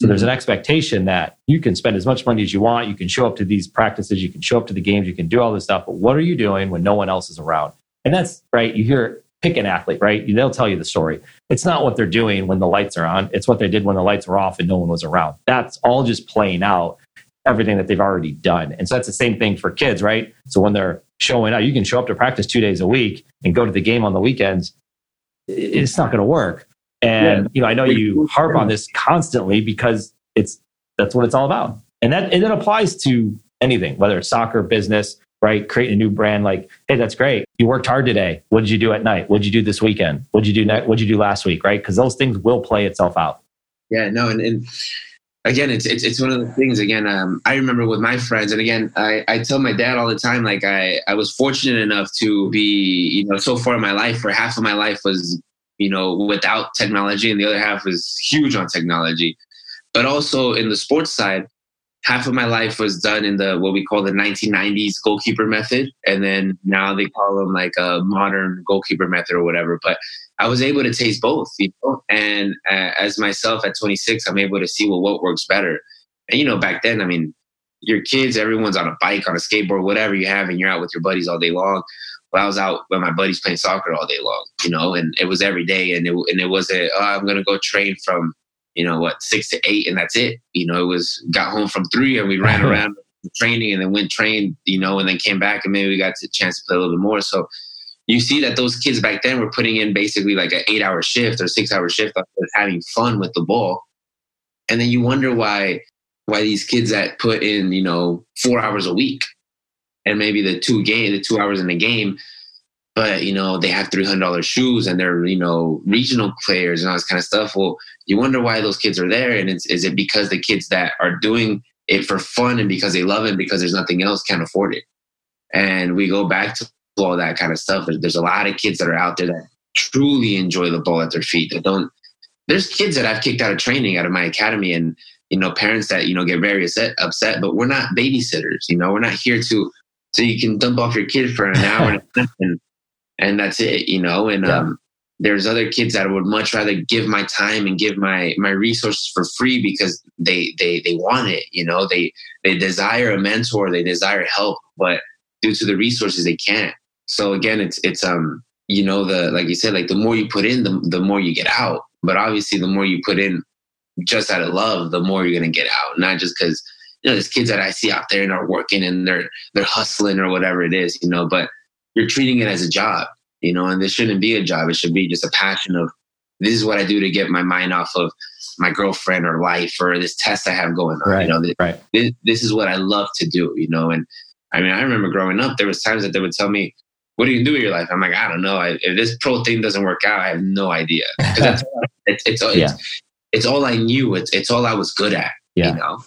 So there's mm-hmm. an expectation that you can spend as much money as you want. You can show up to these practices. You can show up to the games. You can do all this stuff. But what are you doing when no one else is around? And that's right. You hear pick an athlete, right? They'll tell you the story. It's not what they're doing when the lights are on. It's what they did when the lights were off and no one was around. That's all just playing out everything that they've already done. And so that's the same thing for kids, right? So when they're showing up, you can show up to practice two days a week and go to the game on the weekends. It's not going to work. And yeah. you know, I know you harp on this constantly because it's that's what it's all about. And that and it applies to anything, whether it's soccer, business, right? Creating a new brand like, hey, that's great. You worked hard today. What did you do at night? What did you do this weekend? What did you do next? What did you do last week? Right? Because those things will play itself out. Yeah, no, and, and again, it's, it's it's one of the things. Again, um, I remember with my friends, and again, I, I tell my dad all the time, like I I was fortunate enough to be, you know, so far in my life, where half of my life was, you know, without technology, and the other half was huge on technology. But also in the sports side, half of my life was done in the what we call the 1990s goalkeeper method, and then now they call them like a modern goalkeeper method or whatever. But I was able to taste both, you know. And uh, as myself at 26, I'm able to see well what works better. And you know, back then, I mean, your kids, everyone's on a bike, on a skateboard, whatever you have, and you're out with your buddies all day long. Well, I was out with my buddies playing soccer all day long, you know, and it was every day, and it and it wasn't. Oh, I'm gonna go train from you know what six to eight and that's it you know it was got home from three and we ran around training and then went trained you know and then came back and maybe we got a chance to play a little bit more so you see that those kids back then were putting in basically like an eight hour shift or six hour shift having fun with the ball and then you wonder why why these kids that put in you know four hours a week and maybe the two game the two hours in the game but you know they have three hundred dollars shoes and they're you know regional players and all this kind of stuff. Well, you wonder why those kids are there, and is it because the kids that are doing it for fun and because they love it because there's nothing else can't afford it, and we go back to all that kind of stuff. There's, there's a lot of kids that are out there that truly enjoy the ball at their feet. That don't. There's kids that I've kicked out of training out of my academy, and you know parents that you know get very upset, upset. But we're not babysitters. You know, we're not here to so you can dump off your kid for an hour and and that's it, you know. And yeah. um, there's other kids that would much rather give my time and give my my resources for free because they they they want it, you know. They they desire a mentor, they desire help, but due to the resources, they can't. So again, it's it's um you know the like you said, like the more you put in, the the more you get out. But obviously, the more you put in, just out of love, the more you're gonna get out. Not just because you know there's kids that I see out there and are working and they're they're hustling or whatever it is, you know. But you're treating it as a job, you know, and this shouldn't be a job. It should be just a passion of this is what I do to get my mind off of my girlfriend or life or this test I have going on. Right, you know, this, right. This, this is what I love to do, you know, and I mean, I remember growing up, there was times that they would tell me, what do you do with your life? I'm like, I don't know. I, if this pro thing doesn't work out, I have no idea. It's, it's, it's, yeah. it's, it's, all I knew. It's, it's all I was good at, yeah. you know?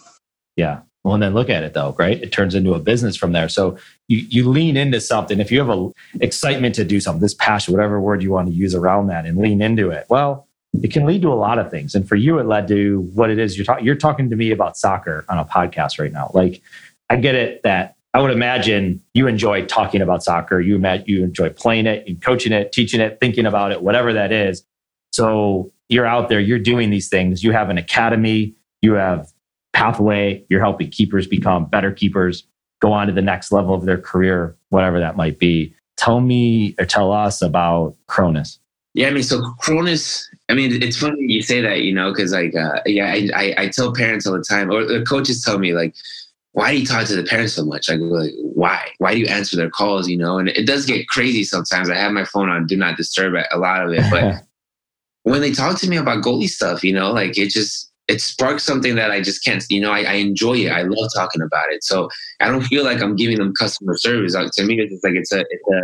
Yeah. Well, and then look at it though, right? It turns into a business from there. So you, you lean into something. If you have a excitement to do something, this passion, whatever word you want to use around that and lean into it, well, it can lead to a lot of things. And for you, it led to what it is you're talking. You're talking to me about soccer on a podcast right now. Like I get it that I would imagine you enjoy talking about soccer. You imagine you enjoy playing it, you coaching it, teaching it, thinking about it, whatever that is. So you're out there, you're doing these things. You have an academy, you have pathway. You're helping keepers become better keepers, go on to the next level of their career, whatever that might be. Tell me or tell us about Kronis. Yeah, I mean, so Kronis. I mean, it's funny you say that, you know, because like, uh, yeah, I, I, I tell parents all the time, or the coaches tell me like, why do you talk to the parents so much? I go like, why? Why do you answer their calls? You know, and it does get crazy sometimes. I have my phone on do not disturb a lot of it, but when they talk to me about goalie stuff, you know, like it just it sparks something that I just can't. You know, I, I enjoy it. I love talking about it. So I don't feel like I'm giving them customer service. Like, to me, it's like it's a it's a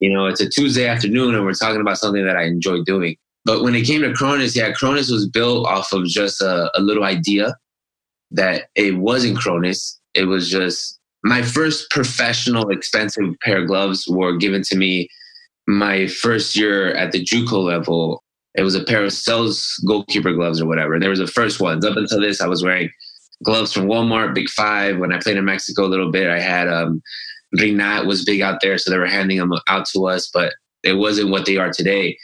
you know it's a Tuesday afternoon, and we're talking about something that I enjoy doing. But when it came to Kronis, yeah, Kronis was built off of just a, a little idea that it wasn't Kronis. It was just my first professional expensive pair of gloves were given to me my first year at the JUCO level. It was a pair of Sells goalkeeper gloves or whatever. And there was the first ones. Up until this, I was wearing gloves from Walmart, Big Five. When I played in Mexico a little bit, I had um, Rinat was big out there, so they were handing them out to us, but it wasn't what they are today.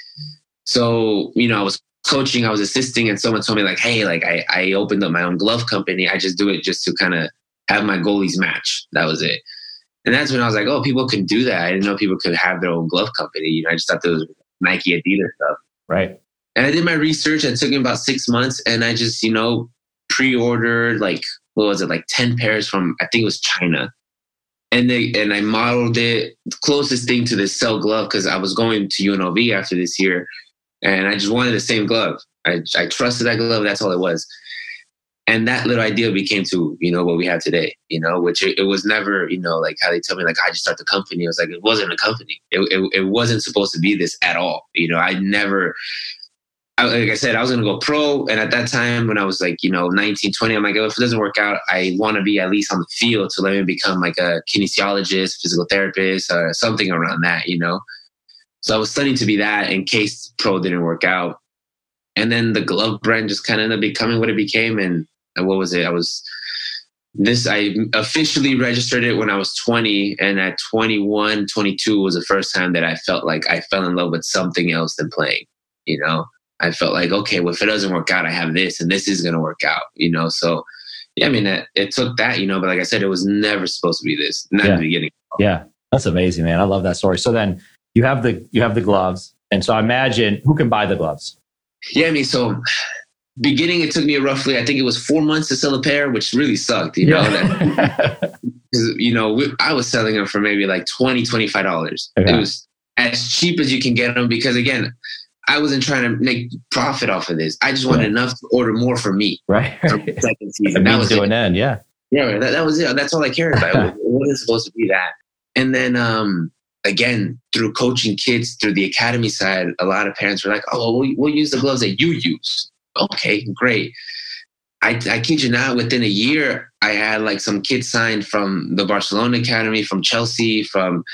So, you know, I was coaching, I was assisting, and someone told me, like, hey, like I, I opened up my own glove company. I just do it just to kind of have my goalies match. That was it. And that's when I was like, oh, people can do that. I didn't know people could have their own glove company. You know, I just thought there was Nike, Adidas stuff. Right. And I did my research. It took me about six months, and I just, you know, pre-ordered like what was it, like ten pairs from I think it was China, and they and I modeled it closest thing to the cell glove because I was going to UNLV after this year, and I just wanted the same glove. I I trusted that glove. That's all it was and that little idea became to you know what we have today you know which it, it, was never you know like how they tell me like i just start the company it was like it wasn't a company it, it, it wasn't supposed to be this at all you know i never I, like i said i was going to go pro and at that time when i was like you know 19 20 i'm like oh, if it doesn't work out i want to be at least on the field to let me become like a kinesiologist physical therapist or something around that you know? So i was studying to be that in case pro didn't work out. And then the glove brand just kind of ended up becoming what it became and what was it? I was this I officially registered it when I was 20 and at 21 22 was the first time that I felt like I fell in love with something else than playing you know I felt like okay well if it doesn't work out I have this and this is going to work out you know? So yeah I mean it, it, took that you know but like I said it was never supposed to be this not yeah. the beginning. Yeah. That's amazing man. I love that story. So then you have the you have the gloves. And so I imagine who can buy the gloves? Yeah I mean so beginning it took me roughly i think it was four months to sell a pair which really sucked you know? That, you know i was selling them for maybe like 20 25 dollars. Okay. it was as cheap as you can get them because again i wasn't trying to make profit off of this. I just wanted enough to order more for me. Right. Second season. That was to an end yeah. Yeah that, that was it. That's all i cared about. It wasn't supposed to be that. And then um again through coaching kids through the academy side a lot of parents were like oh we'll, we'll use the gloves that you use. Okay, great. I, I kid you not, within a year, I had like some kids signed from the Barcelona Academy, from Chelsea, from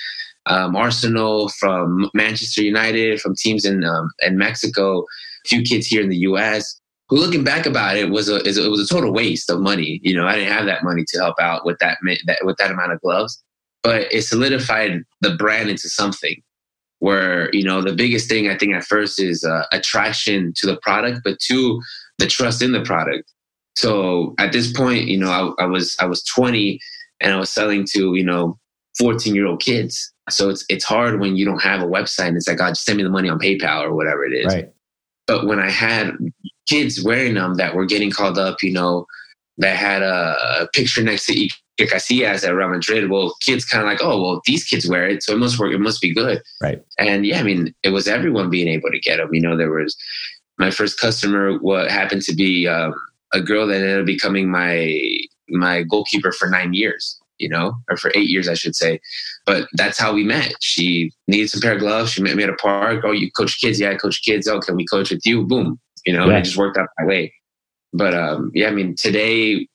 um, Arsenal, from Manchester United, from teams in um, in Mexico, a few kids here in the U.S. Who, looking back about it, was a it was a total waste of money. You know, I didn't have that money to help out with that, that with that amount of gloves, but it solidified the brand into something where you know the biggest thing i think at first is uh, attraction to the product but two the trust in the product so at this point you know I, I, was i was 20 and i was selling to you know 14 year old kids so it's it's hard when you don't have a website and it's like oh just send me the money on paypal or whatever it is right. but when i had kids wearing them that were getting called up you know that had a, a picture next to each Casillas at Real Madrid. Well, kids kind of like, oh, well, these kids wear it, so it must work. It must be good. Right. And yeah, I mean, it was everyone being able to get them. You know, there was my first customer. What happened to be um, a girl that ended up becoming my my goalkeeper for nine years. You know, or for eight years, I should say. But that's how we met. She needed some pair of gloves. She met me at a park. Oh, you coach kids? Yeah, I coach kids. Oh, can we coach with you? Boom. You know, yeah. and it just worked out my way. But um, yeah, I mean, today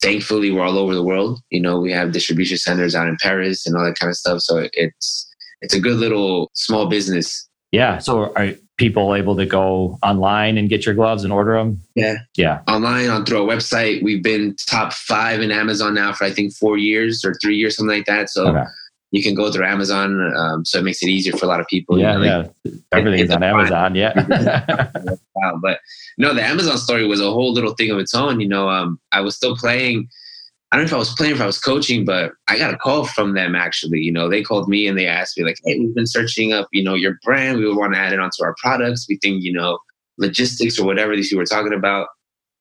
thankfully we're all over the world. You know, we have distribution centers out in Paris and all that kind of stuff. So it's it's a good little small business. Yeah. So are people able to go online and get your gloves and order them? Yeah. Yeah. Online on through our website. We've been top five in Amazon now for I think four years or three years, something like that. So okay. You can go through Amazon. Um, so it makes it easier for a lot of people. Yeah. You know, yeah. Like, Everything's on Amazon. Yeah. wow. But no, the Amazon story was a whole little thing of its own. You know, um, I was still playing I don't know if I was playing, if I was coaching, but I got a call from them actually. You know, they called me and they asked me, like, hey, we've been searching up, you know, your brand. We would want to add it onto our products. We think, you know, logistics or whatever these people were talking about.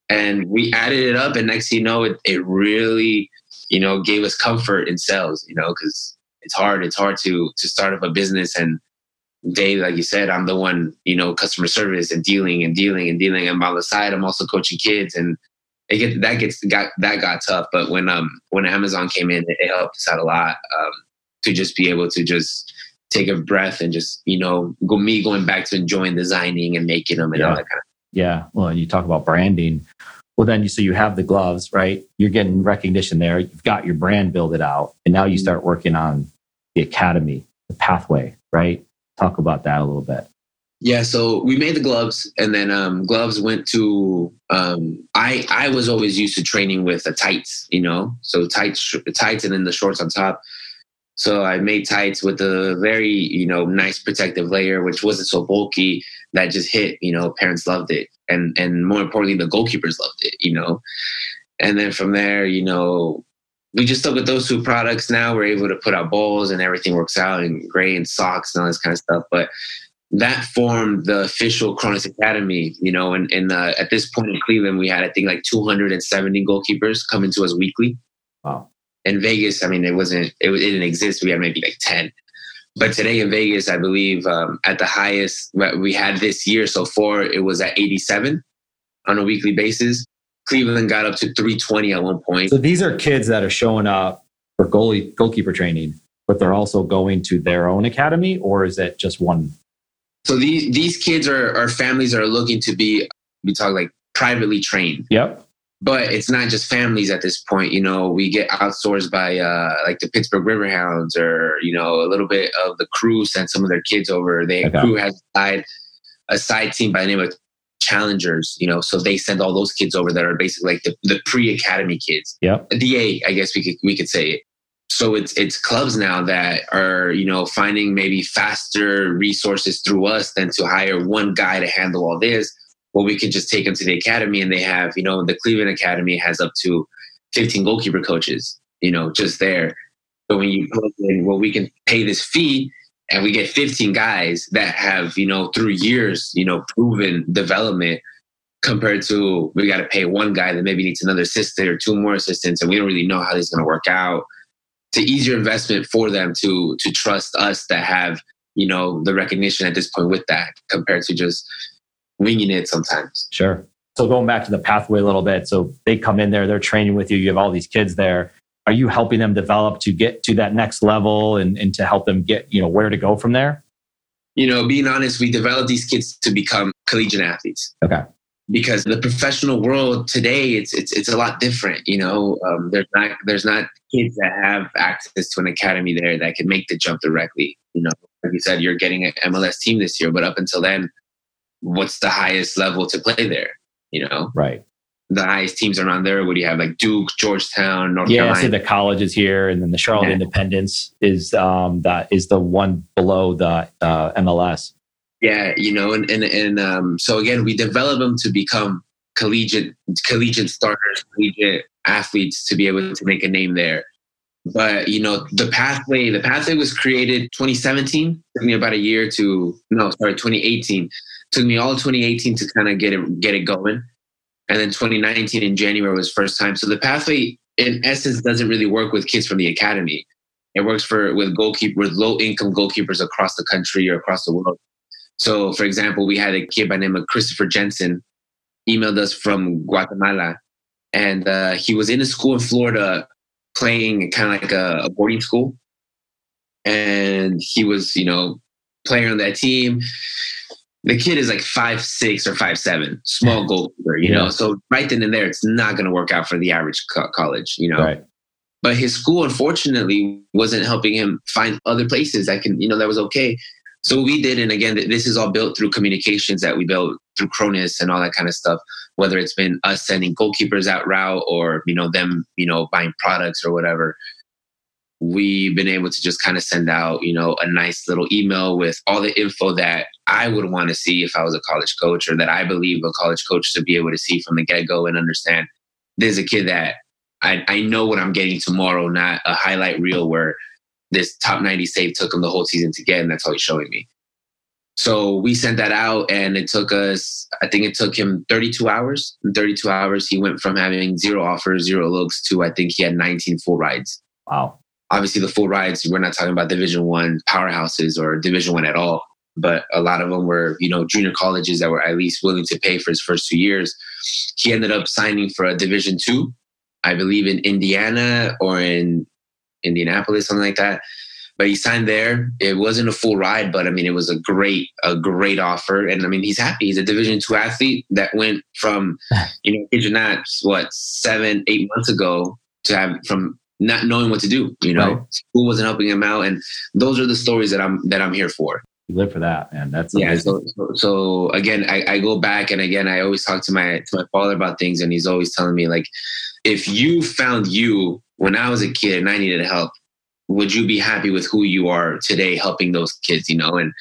And we added it up. And next thing you know, it, it really, you know, gave us comfort in sales, you know, because it's hard. It's hard to to start up a business and day, like you said, I'm the one, you know, customer service and dealing and dealing and dealing. And by the side, I'm also coaching kids and it get that gets got that got tough. But when um when Amazon came in, it, helped us out a lot um, to just be able to just take a breath and just you know go me going back to enjoying designing and making them and yeah. all that kind of. Yeah, well, and you talk about branding. Well, then you so you have the gloves, right? You're getting recognition there. You've got your brand build it out, and now you mm-hmm. start working on the academy, the pathway, right? Talk about that a little bit. Yeah, so we made the gloves, and then um, gloves went to. Um, I I was always used to training with the tights, you know, so tights, tights, and then the shorts on top. So I made tights with a very you know nice protective layer, which wasn't so bulky. That just hit, you know. Parents loved it, and and more importantly, the goalkeepers loved it, you know. And then from there, you know, we just stuck with those two products. Now we're able to put out balls, and everything works out, and gray and socks and all this kind of stuff. But that formed the official Kronis Academy, you know, and, and uh, at this point in Cleveland, we had, I think, like 270 goalkeepers coming to us weekly. Wow. In Vegas, I mean, it wasn't, it, it didn't exist. We had maybe like 10. But today in Vegas, I believe um, at the highest we had this year so far, it was at 87 on a weekly basis. Cleveland got up to 320 at one point. So these are kids that are showing up for goalie goalkeeper training, but they're also going to their own academy, or is it just one so these these kids are, are families that are looking to be we talk like privately trained. Yep. But it's not just families at this point. You know, we get outsourced by uh, like the Pittsburgh Riverhounds, or you know, a little bit of the crew sent some of their kids over. The okay. crew has a side a side team by the name of Challengers. You know, so they send all those kids over that are basically like the, the pre academy kids. Yeah, DA, I guess we could we could say it so it's it's clubs now that are you know finding maybe faster resources through us than to hire one guy to handle all this well we can just take them to the academy and they have you know the cleveland academy has up to 15 goalkeeper coaches you know just there. But when you put in well we can pay this fee and we get 15 guys that have you know through years you know proven development compared to we got to pay one guy that maybe needs another assistant or two more assistants and we don't really know how this is going to work out. To easier investment for them to to trust us that have you know the recognition at this point with that compared to just winging it sometimes. Sure. So going back to the pathway a little bit, so they come in there, they're training with you. You have all these kids there. Are you helping them develop to get to that next level and, and to help them get you know where to go from there? You know, being honest, we develop these kids to become collegiate athletes. Okay because the professional world today it's it's it's a lot different you know um, there's not there's not kids that have access to an academy there that can make the jump directly you know like you said you're getting an MLS team this year but up until then what's the highest level to play there you know right the highest teams are on there what do you have like Duke Georgetown North yeah Carolina so the colleges here and then the Charlotte yeah. Independence is um that is the one below the uh, MLS yeah, you know, and and and um, so again, we develop them to become collegiate collegiate starters, collegiate athletes to be able to make a name there. But you know, the pathway the pathway was created 2017. Took me about a year to no, sorry, 2018. Took me all 2018 to kind of get it get it going, and then 2019 in January was first time. So the pathway, in essence, doesn't really work with kids from the academy. It works for with goalkeeper with low income goalkeepers across the country or across the world so, for example, we had a kid by name of Christopher Jensen emailed us from Guatemala, and uh, he was in a school in Florida playing kind of like a, a, boarding school, and he was, you know, playing on that team. The kid is like five six or five seven, small goalkeeper, you yeah. know. So right then and there, it's not going to work out for the average co- college, you know. Right. But his school, unfortunately, wasn't helping him find other places that can, you know, that was okay. So we did, and again, this is all built through communications that we built through Kronis and all that kind of stuff. Whether it's been us sending goalkeepers out route or you know them you know buying products or whatever, we've been able to just kind of send out you know a nice little email with all the info that I would want to see if I was a college coach or that I believe a college coach to be able to see from the get go and understand. There's a kid that I, I know what I'm getting tomorrow, not a highlight reel where this top 90 save took him the whole season to get, and that's all he's showing me. So we sent that out, and it took us, I think it took him 32 hours. In 32 hours, he went from having zero offers, zero looks to I think he had 19 full rides. Wow. Obviously, the full rides, we're not talking about Division One powerhouses or Division One at all, but a lot of them were, you know, junior colleges that were at least willing to pay for his first two years. He ended up signing for a Division Two, I believe in Indiana or in Indianapolis, something like that. But he signed there. It wasn't a full ride, but I mean, it was a great, a great offer. And I mean, he's happy. He's a Division two athlete that went from, you know, kid you not, what seven, eight months ago to have from not knowing what to do. You know, right. school wasn't helping him out, and those are the stories that I'm that I'm here for. You live for that, and that's yeah. So, so, so, again, I, I go back, and again, I always talk to my to my father about things, and he's always telling me like, if you found you when I was a kid and I needed help, would you be happy with who you are today helping those kids you know and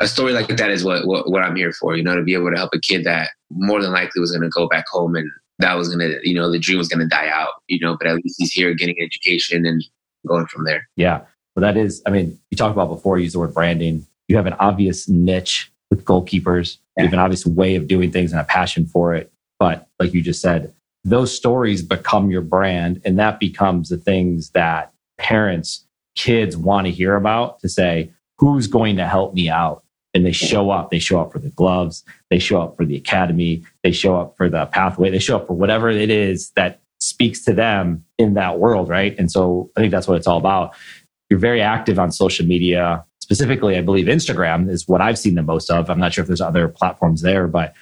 a story like that is what, what, what i'm here for you know to be able to help a kid that more than likely was going to go back home and that was going to you know the dream was going to die out you know but at least he's here getting education and going from there. Yeah. Well that is i mean you talked about before you used the word branding. You have an obvious niche with goalkeepers. Yeah. you have an obvious way of doing things and a passion for it. But like you just said those stories become your brand and that becomes the things that parents kids want to hear about to say, who's going to help me out? And they show up. They show up for the gloves. They show up for the academy. They show up for the pathway. They show up for whatever it is that speaks to them in that world. Right. And so I think that's what it's all about. You're very active on social media. Specifically, I believe Instagram is what I've seen the most of. I'm not sure if there's other platforms there, but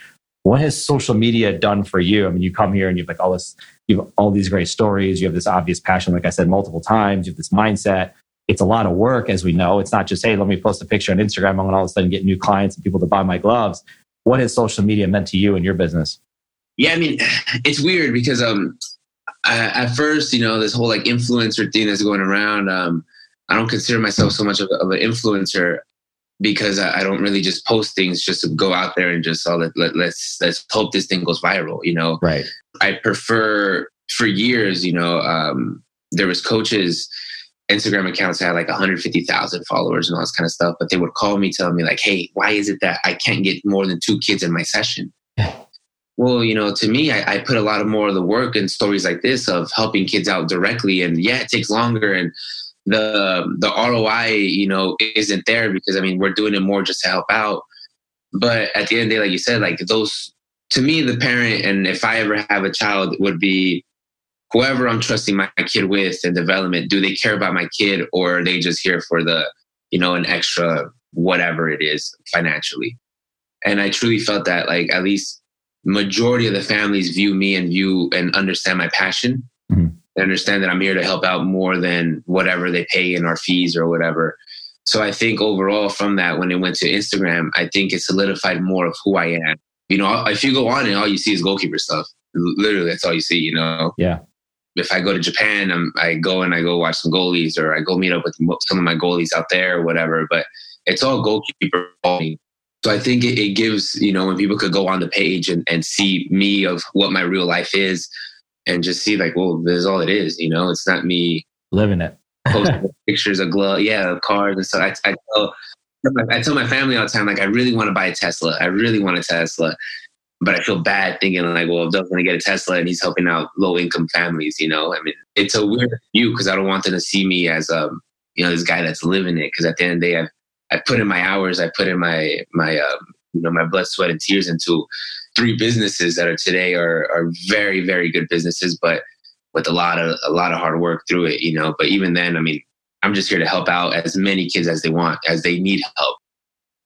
what has social media done for you? I mean, you come here and you've like all this, you have all these great stories. You have this obvious passion, like I said multiple times. You have this mindset it's a lot of work, as we know. It's not just, hey, let me post a picture on Instagram. I'm going to all of a sudden get new clients and people to buy my gloves. What has social media meant to you and your business? Yeah, I mean, it's weird because um, I, at first, you know, this whole like influencer thing that's going around, um, I don't consider myself so much of, of an influencer because I, I, don't really just post things just to go out there and just oh, let, let, let's let's hope this thing goes viral. You know, right? I prefer for years. You know, um, there was coaches Instagram accounts had like 150,000 followers and all this kind of stuff. But they would call me, telling me like, "Hey, why is it that I can't get more than two kids in my session?" well, you know, to me, I, I, put a lot of more of the work in stories like this of helping kids out directly, and yeah, it takes longer, and the the ROI, you know, isn't there because I mean, we're doing it more just to help out. But at the end of the day, like you said, like those to me, the parent, and if I ever have a child, would be whoever I'm trusting my kid with and development, do they care about my kid or are they just here for the, you know, an extra whatever it is financially? And I truly felt that like at least majority of the families view me and view and understand my passion. Mm-hmm. They understand that I'm here to help out more than whatever they pay in our fees or whatever. So I think overall from that, when it went to Instagram, I think it solidified more of who I am. You know, if you go on and all you see is goalkeeper stuff, literally that's all you see, you know? Yeah if I go to Japan, I'm, I go and I go watch some goalies or I go meet up with some of my goalies out there or whatever. But it's all goalkeeper. So I think it, it, gives, you know, when people could go on the page and, and see me of what my real life is and just see like, well, this is all it is, you know, it's not me living it. posting pictures of glove, yeah, of cars and stuff. I, I, tell, I tell my family all the time, like, I really want to buy a Tesla. I really want a Tesla but I feel bad thinking like, well, if Doug's to get a Tesla and he's helping out low income families, you know, I mean, it's a weird view because I don't want them to see me as, um, you know, this guy that's living it. Cause at the end of the day, I've, I put in my hours, I put in my, my, um, you know, my blood, sweat and tears into three businesses that are today are, are very, very good businesses, but with a lot of, a lot of hard work through it, you know, but even then, I mean, I'm just here to help out as many kids as they want, as they need help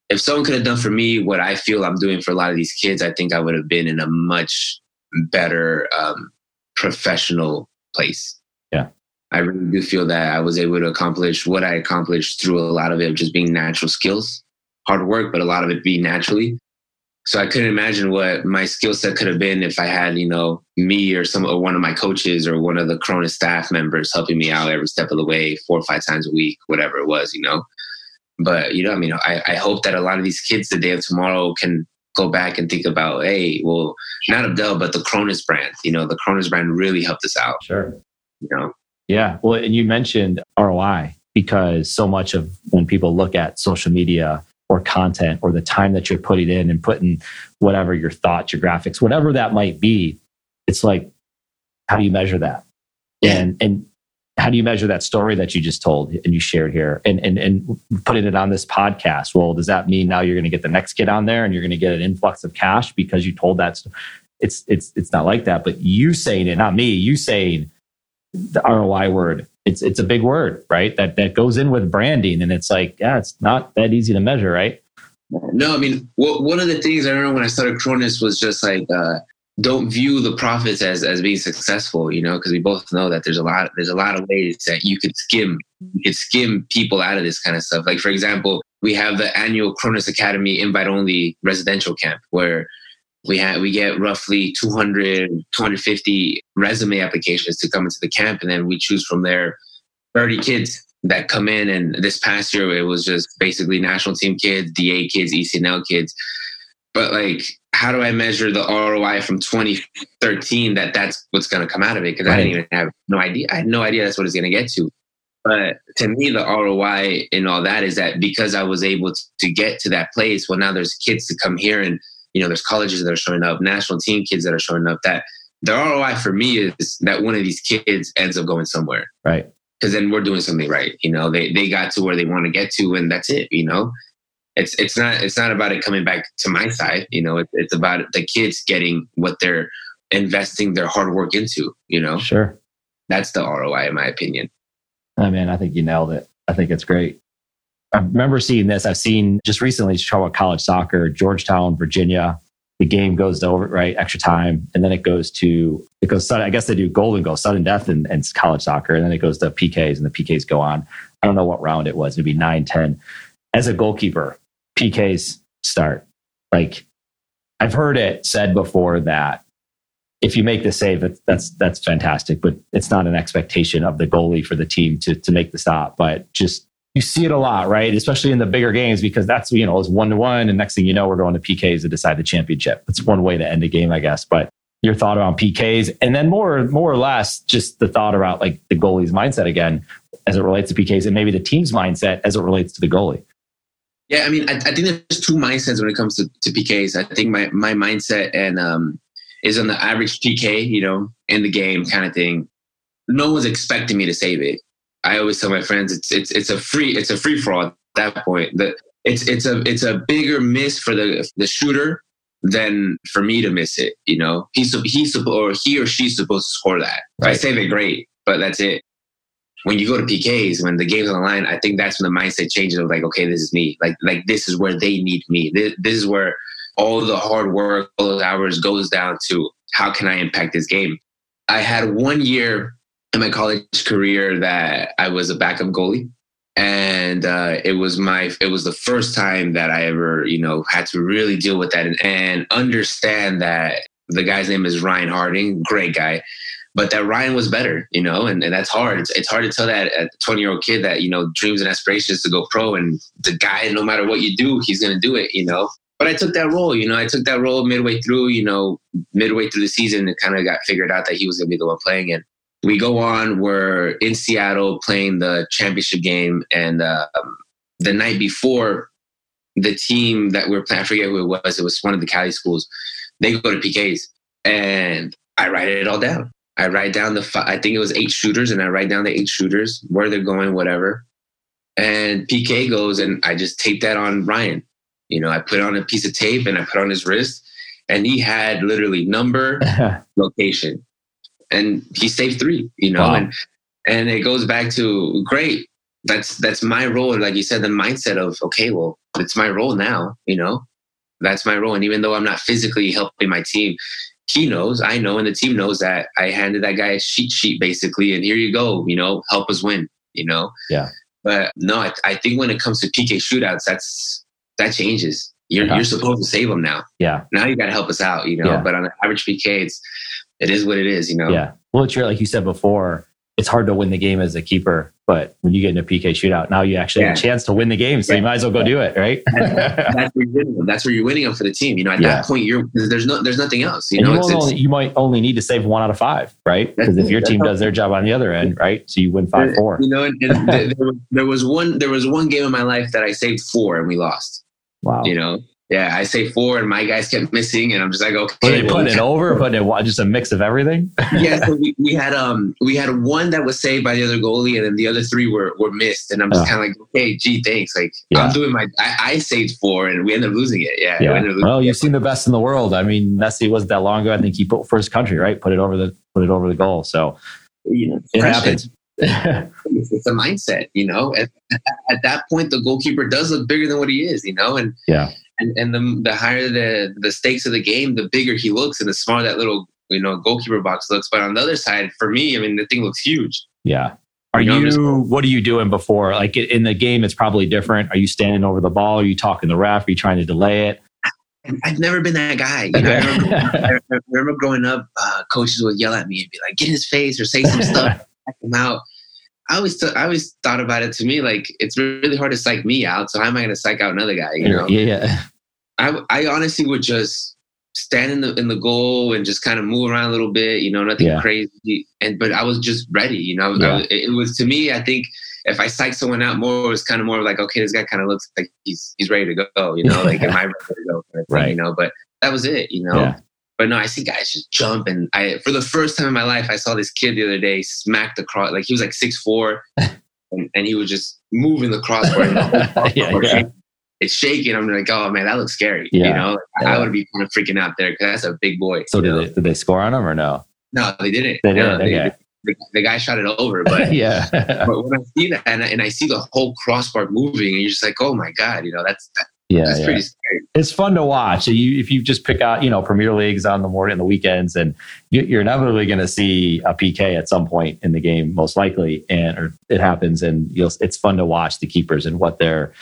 if someone could have done for me what I feel I'm doing for a lot of these kids, I think I would have been in a much better um, professional place. Yeah. I really do feel that I was able to accomplish what I accomplished through a lot of it just being natural skills, hard work, but a lot of it being naturally. So I couldn't imagine what my skill set could have been if I had, you know, me or some or one of my coaches or one of the Kronis staff members helping me out every step of the way, four or five times a week, whatever it was, you know. But you know, I mean, I, I hope that a lot of these kids the day of tomorrow can go back and think about, hey, well, not Abdel, but the Kronis brand. You know, the Kronis brand really helped us out. Sure. you know? Yeah. Well, and you mentioned ROI because so much of when people look at social media or content or the time that you're putting in and putting whatever your thoughts, your graphics, whatever that might be, it's like, how do you measure that? And and how do you measure that story that you just told and you shared here and and and putting it on this podcast? Well, does that mean now you're going to get the next kid on there and you're going to get an influx of cash because you told that? It's it's it's not like that. But you saying it, not me. You saying the ROI word. It's it's a big word, right? That that goes in with branding, and it's like, yeah, it's not that easy to measure, right? No, I mean, one of the things I remember when I started Kronis was just like, uh, don't view the profits as as being successful, you know, because we both know that there's a lot there's a lot of ways that you could skim you could skim people out of this kind of stuff. Like for example, we have the annual Kronis Academy invite only residential camp where we have we get roughly 200 250 resume applications to come into the camp and then we choose from there 30 kids that come in and this past year it was just basically national team kids da kids ecnl kids but like how do I measure the ROI from 2013 that that's what's going to come out of it? Because right. I didn't even have no idea. I had no idea that's what it's going to get to. But to me, the ROI and all that is that because I was able to get to that place, well, now there's kids to come here and, you know, there's colleges that are showing up, national team kids that are showing up that the ROI for me is that one of these kids ends up going somewhere. Right. Because then we're doing something right. You know, they, they got to where they want to get to and that's it, you know? It's it's not it's not about it coming back to my side. You know, it, it's about the kids getting what they're investing their hard work into. You know, sure. That's the ROI, in my opinion. I mean, I think you nailed it. I think it's great. I remember seeing this. I've seen just recently talk about college soccer, Georgetown, Virginia. The game goes to over right extra time, and then it goes to it goes. sudden. I guess they do golden goal, sudden death, and, and college soccer, and then it goes to PKs, and the PKs go on. I don't know what round it was. It'd be nine, ten. As a goalkeeper, PKs start. Like I've heard it said before that if you make the save, that's that's fantastic, but it's not an expectation of the goalie for the team to to make the stop. But just you see it a lot, right? Especially in the bigger games because that's you know it's one to one, and next thing you know, we're going to PKs to decide the championship. It's one way to end a game, I guess. But your thought around PKs, and then more more or less just the thought about like the goalie's mindset again as it relates to PKs, and maybe the team's mindset as it relates to the goalie. Yeah, I mean, I, I, think there's two mindsets when it comes to, to PKs. I think my, my mindset and um, is on the average PK, you know, in the game kind of thing. No one's expecting me to save it. I always tell my friends it's it's it's a free it's a free for all at that point. That it's it's a it's a bigger miss for the the shooter than for me to miss it. You know, he's he's or he or she's supposed to score that. Right. If I save it, great, but that's it when you go to PKs, when the game's on the line, I think that's when the mindset changes of like, okay, this is me. Like, like this is where they need me. This, this is where all the hard work, all those hours goes down to how can I impact this game? I had one year in my college career that I was a backup goalie. And uh, it was my it was the first time that I ever you know had to really deal with that and, and understand that the guy's name is Ryan Harding, great guy but that Ryan was better, you know, and, and that's hard. It's, it's hard to tell that a 20 year old kid that, you know, dreams and aspirations to go pro and the guy, no matter what you do, he's going to do it, you know. But I took that role, you know, I took that role midway through, you know, midway through the season, it kind of got figured out that he was going to be the one playing it. We go on, we're in Seattle playing the championship game. And um, the night before, the team that we are playing, I forget who it was, it was one of the Cali schools, they go to PKs. And I write it all down. I write down the, I think it was eight shooters, and I write down the eight shooters, where they're going, whatever. And PK goes, and I just tape that on Ryan. You know, I put on a piece of tape and I put on his wrist, and he had literally number, location, and he saved three. You know, wow. and and it goes back to great. That's that's my role, like you said, the mindset of okay, well, it's my role now. You know, that's my role, and even though I'm not physically helping my team, he knows, I know, and the team knows that I handed that guy a sheet sheet basically, and here you go, you know, help us win, you know? Yeah. But no, I, I think when it comes to PK shootouts, that's that changes. You're you're supposed to save them now. Yeah. Now you got to help us out, you know. Yeah. But on the average PK, it's it is what it is, you know. Yeah. Well, it's true, like you said before. It's hard to win the game as a keeper. But when you get in a PK shootout, now you actually have a chance to win the game. So you might as well go do it, right? That's where you're winning them. That's where you're winning them for the team. You know, at Yeah. that point, you're there's no there's nothing else. You and know, you, it's, it's, only, you might only need to save one out of five, right? Because if your team does their job on the other end, right? So you win five uh, four. You know, and, and there, there was one there was one game in my life that I saved four and we lost. Wow. You know, yeah, I say four and my guys kept missing, and I'm just like, okay, Were they well, putting it over, putting it just a mix of everything? yeah, so we, we had um we had one that was saved by the other goalie, and then the other three were were missed. And I'm just kind of like, okay, gee, thanks. Like Yeah. I'm doing my I, I saved four, and we ended up losing it. Yeah, we Yeah. losing Well, you've seen the best in the world. I mean, Messi wasn't that long ago. I think he put his country, right? Put it over the put it over the goal. So you know, it happens. It's, it's a mindset, you know. At, at that point, the goalkeeper does look bigger than what he is, you know, and yeah. And, and the the higher the the stakes of the game, the bigger he looks, and the smaller that little you know goalkeeper box looks. But on the other side, for me, I mean, the thing looks huge. Yeah. Are You know, you, just- what are you doing before? Like in the game, it's probably different. Are you standing over the ball? Are you talking the ref? Are you trying to delay it? I've never been that guy. You know, I, remember, I remember growing up, uh, coaches would yell at me and be like, "Get in his face" or say some stuff, him out. I always, th- I always thought about it. To me, like it's really hard to psych me out. So how am I going to psych out another guy? You know, yeah. I, I honestly would just stand in the in the goal and just kind of move around a little bit, you know, nothing Yeah. crazy. And but I was just ready, you know. Yeah. was- it was to me. I think if I psych someone out more, it was kind of more like, okay, this guy kind of looks like he's he's ready to go, you know, like am I ready to go, kind of thing, Right. you know. But that was it, you know. Yeah. But no, I see guys just jump, and I for the first time in my life, I saw this kid the other day smack the cross, like he was like six four, and, and he was just moving the crossbar. the Yeah, yeah. It's shaking. I'm like, oh man, that looks scary. Yeah, You know, Like, yeah. I would be kind of freaking out there because that's a big boy. So did know? they, did they score on him or no? No, they didn't. They didn't. Okay. the, the guy shot it over, but yeah. but when I see that and I, and I see the whole crossbar moving, and you're just like, oh my god, you know, that's that, yeah. that's yeah. pretty scary. it's fun to watch. You, if you just pick out, you know, Premier Leagues on the morning and the weekends, and you, you're inevitably going to see a PK at some point in the game, most likely, and or it happens, and you'll. It's fun to watch the keepers and what their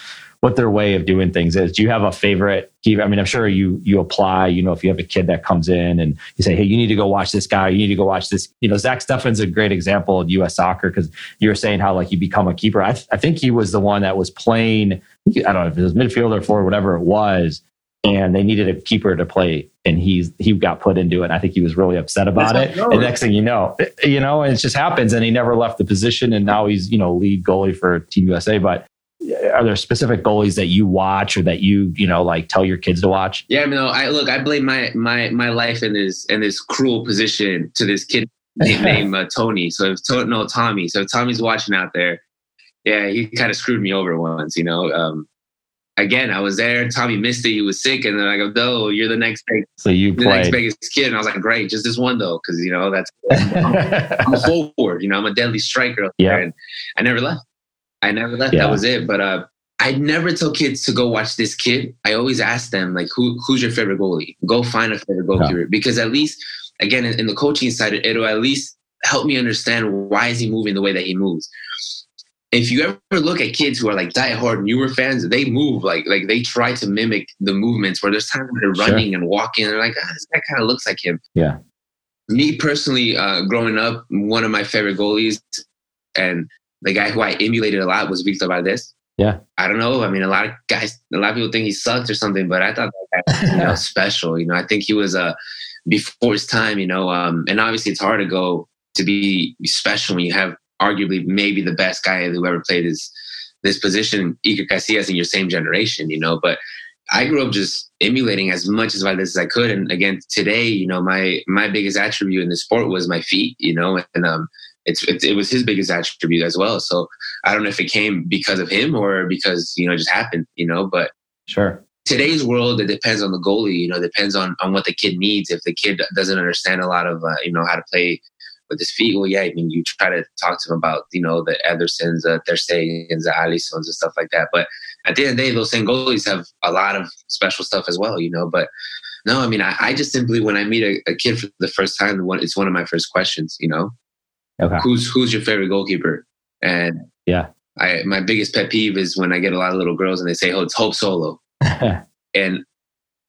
what their way of doing things is. Do you have a favorite keeper? I mean, I'm sure you you apply. You know, if you have a kid that comes in and you say, "Hey, you need to go watch this guy. You need to go watch this." You know, Zach Steffen's a great example of U.S. soccer because you were saying how like you become a keeper. I, th- I think he was the one that was playing. I don't know if it was midfielder or forward, whatever it was, and they needed a keeper to play, and he's he got put into it. And I think he was really upset about it. it And next thing you know, you know, and it just happens, and he never left the position, and now he's you know lead goalie for Team USA. But are there specific goalies that you watch or that you you know like tell your kids to watch? Yeah, no, I look, I blame my my my life in this in this cruel position to this kid named, uh, Tony. So if to, no Tommy, so if Tommy's watching out there, yeah, he kind of screwed me over once. You know, um, again, I was there. Tommy missed it. He was sick, and then I go, "No, you're the next big, So you the next biggest kid." And I was like, "Great, just this one though, because you know that's I'm a forward. You know, I'm a deadly striker. Up Yeah. and I never left. I never left. Yeah. That was it. But uh, I never tell kids to go watch this kid. I always ask them like, "Who who's your favorite goalie? Go find a favorite goalkeeper." Because at least, again, in, in the coaching side, it'll at least help me understand why is he moving the way that he moves. If you ever look at kids who are like diehard newer fans, they move like like they try to mimic the movements. Where there's times they're Sure. running and walking, and they're like, "This guy kind of looks like him." yeah. me personally, uh, growing up, one of my favorite goalies and the guy who I emulated a lot was Victor Valdés. Yeah. I don't know. I mean, a lot of guys, a lot of people think he sucked or something, but I thought that guy was you know, special. You know, I think he was uh, before his time, you know, um, and obviously it's hard to go to be special when you have arguably maybe the best guy who ever played this, this position, Iker Casillas, in your same generation, you know, but I grew up just emulating as much as Valdés as I could. And again, today, you know, my my biggest attribute in the sport was my feet, you know, and um, it's, it's it was his biggest attribute as well. So I don't know if it came because of him or because you know it just happened, you know. But Sure. today's world, it depends on the goalie. You know, depends on on what the kid needs. If the kid doesn't understand a lot of uh, you know how to play with his feet, well, yeah, I mean, you try to talk to him about you know the Edersons, uh, Ter Stegens, the Alissons, and stuff like that. But at the end of the day, those same goalies have a lot of special stuff as well, you know. But no, I mean, I, I just simply when I meet a, a kid for the first time, one it's one of my first questions, you know, Okay. who's who's your favorite goalkeeper? And Yeah. I my biggest pet peeve is when I get a lot of little girls and they say, "Oh, it's Hope Solo," and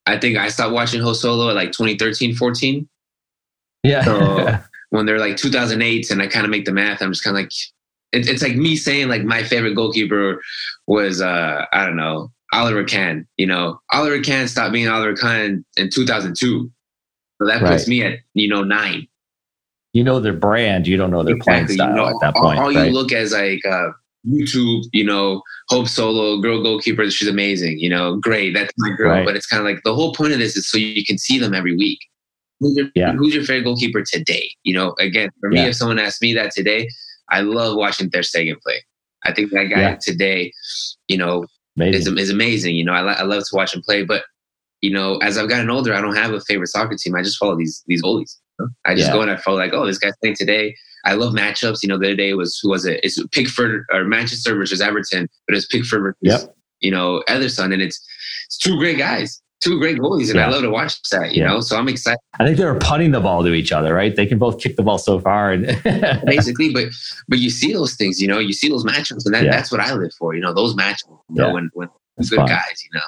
I think I stopped watching Hope Solo at like 2013, 14. yeah. So- when they're like 2008, and I kind of make the math, I'm just kind of like, it, it's like me saying like my favorite goalkeeper was, uh, I don't know, Oliver Kahn. You know, Oliver Kahn stopped being Oliver Kahn in 2002. So that puts Right. me at, you know, nine. You know their brand, you don't know their playing style You know, at that all, point. all right? you look as like uh, YouTube, you know, Hope Solo, girl goalkeeper, she's amazing. You know, great, that's my girl. Right. But it's kind of like the whole point of this is so you can see them every week. Who's your, Yeah. who's your favorite goalkeeper today? You know, again, for me, Yeah. if someone asked me that today, I love watching Ter Stegen play. I think that guy Yeah. today, you know, is, Amazing. is amazing. You know, I, I love to watch him play. But you know, as I've gotten older, I don't have a favorite soccer team. I just follow these these goalies. I just Yeah. go and I follow like, oh, this guy's playing today. I love matchups. You know, the other day was who was it? It's Pickford or Manchester versus Everton, but it's Pickford versus Yep. you know Ederson, and it's it's two great guys, two great goalies, and I love to watch that. You Yeah. know, so I'm excited I think they were punting the ball to each other, right? They can both kick the ball so far. And basically. but but you see those things, you know, you see those matchups, and that, Yeah. that's what I live for. You know, those matchups. You know, when when It's good fun. guys, you know.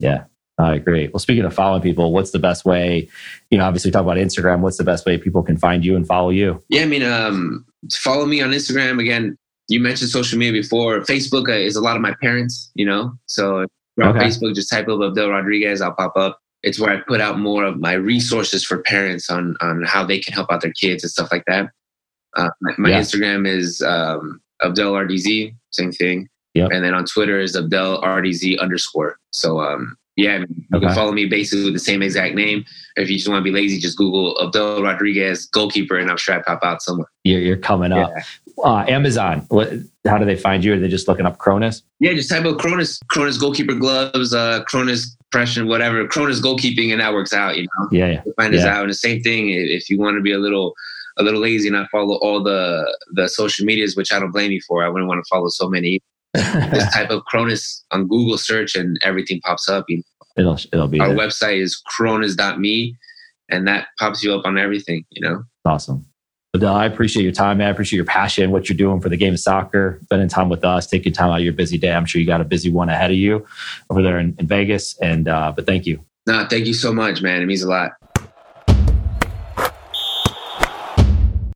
Yeah, I agree. Well, speaking of following people, what's the best way? You know, obviously, talk about Instagram. What's the best way people can find you and follow you? Yeah, I mean, um, follow me on Instagram. Again, you mentioned social media before. Facebook uh, is a lot of my parents, you know. So on Okay. Facebook, just type up Abdel Rodriguez, I'll pop up. It's where I put out more of my resources for parents on on how they can help out their kids and stuff like that. Uh, my my Yeah. Instagram is um, Abdel RDZ, same thing. Yep. And then on Twitter is Abdel RDZ underscore. So um, yeah, I you Okay. can follow me basically with the same exact name. If you just want to be lazy, just Google Abdel Rodriguez goalkeeper, and I'm sure I pop out somewhere. You're, you're coming up. Uh, Amazon. What? How do they find you? Are they just looking up Kronis? Yeah, just type out Kronis, Kronis goalkeeper gloves, uh, Kronis impression, whatever. Kronis goalkeeping, and that works out. You know, Yeah, yeah. Find us Yeah. out. And the same thing, if you want to be a little, a little lazy and not follow all the the social medias, which I don't blame you for. I wouldn't want to follow so many. Just type of Kronis on Google search, and everything pops up. You know? it'll it'll be our there. website is Kronis.me, and that pops you up on everything. You know. awesome. Abdel, I appreciate your time, man. I appreciate your passion, what you're doing for the game of soccer, spending time with us, taking time out of your busy day. I'm sure you got a busy one ahead of you over there in, in Vegas. And uh, but thank you. No, thank you so much, man. It means a lot.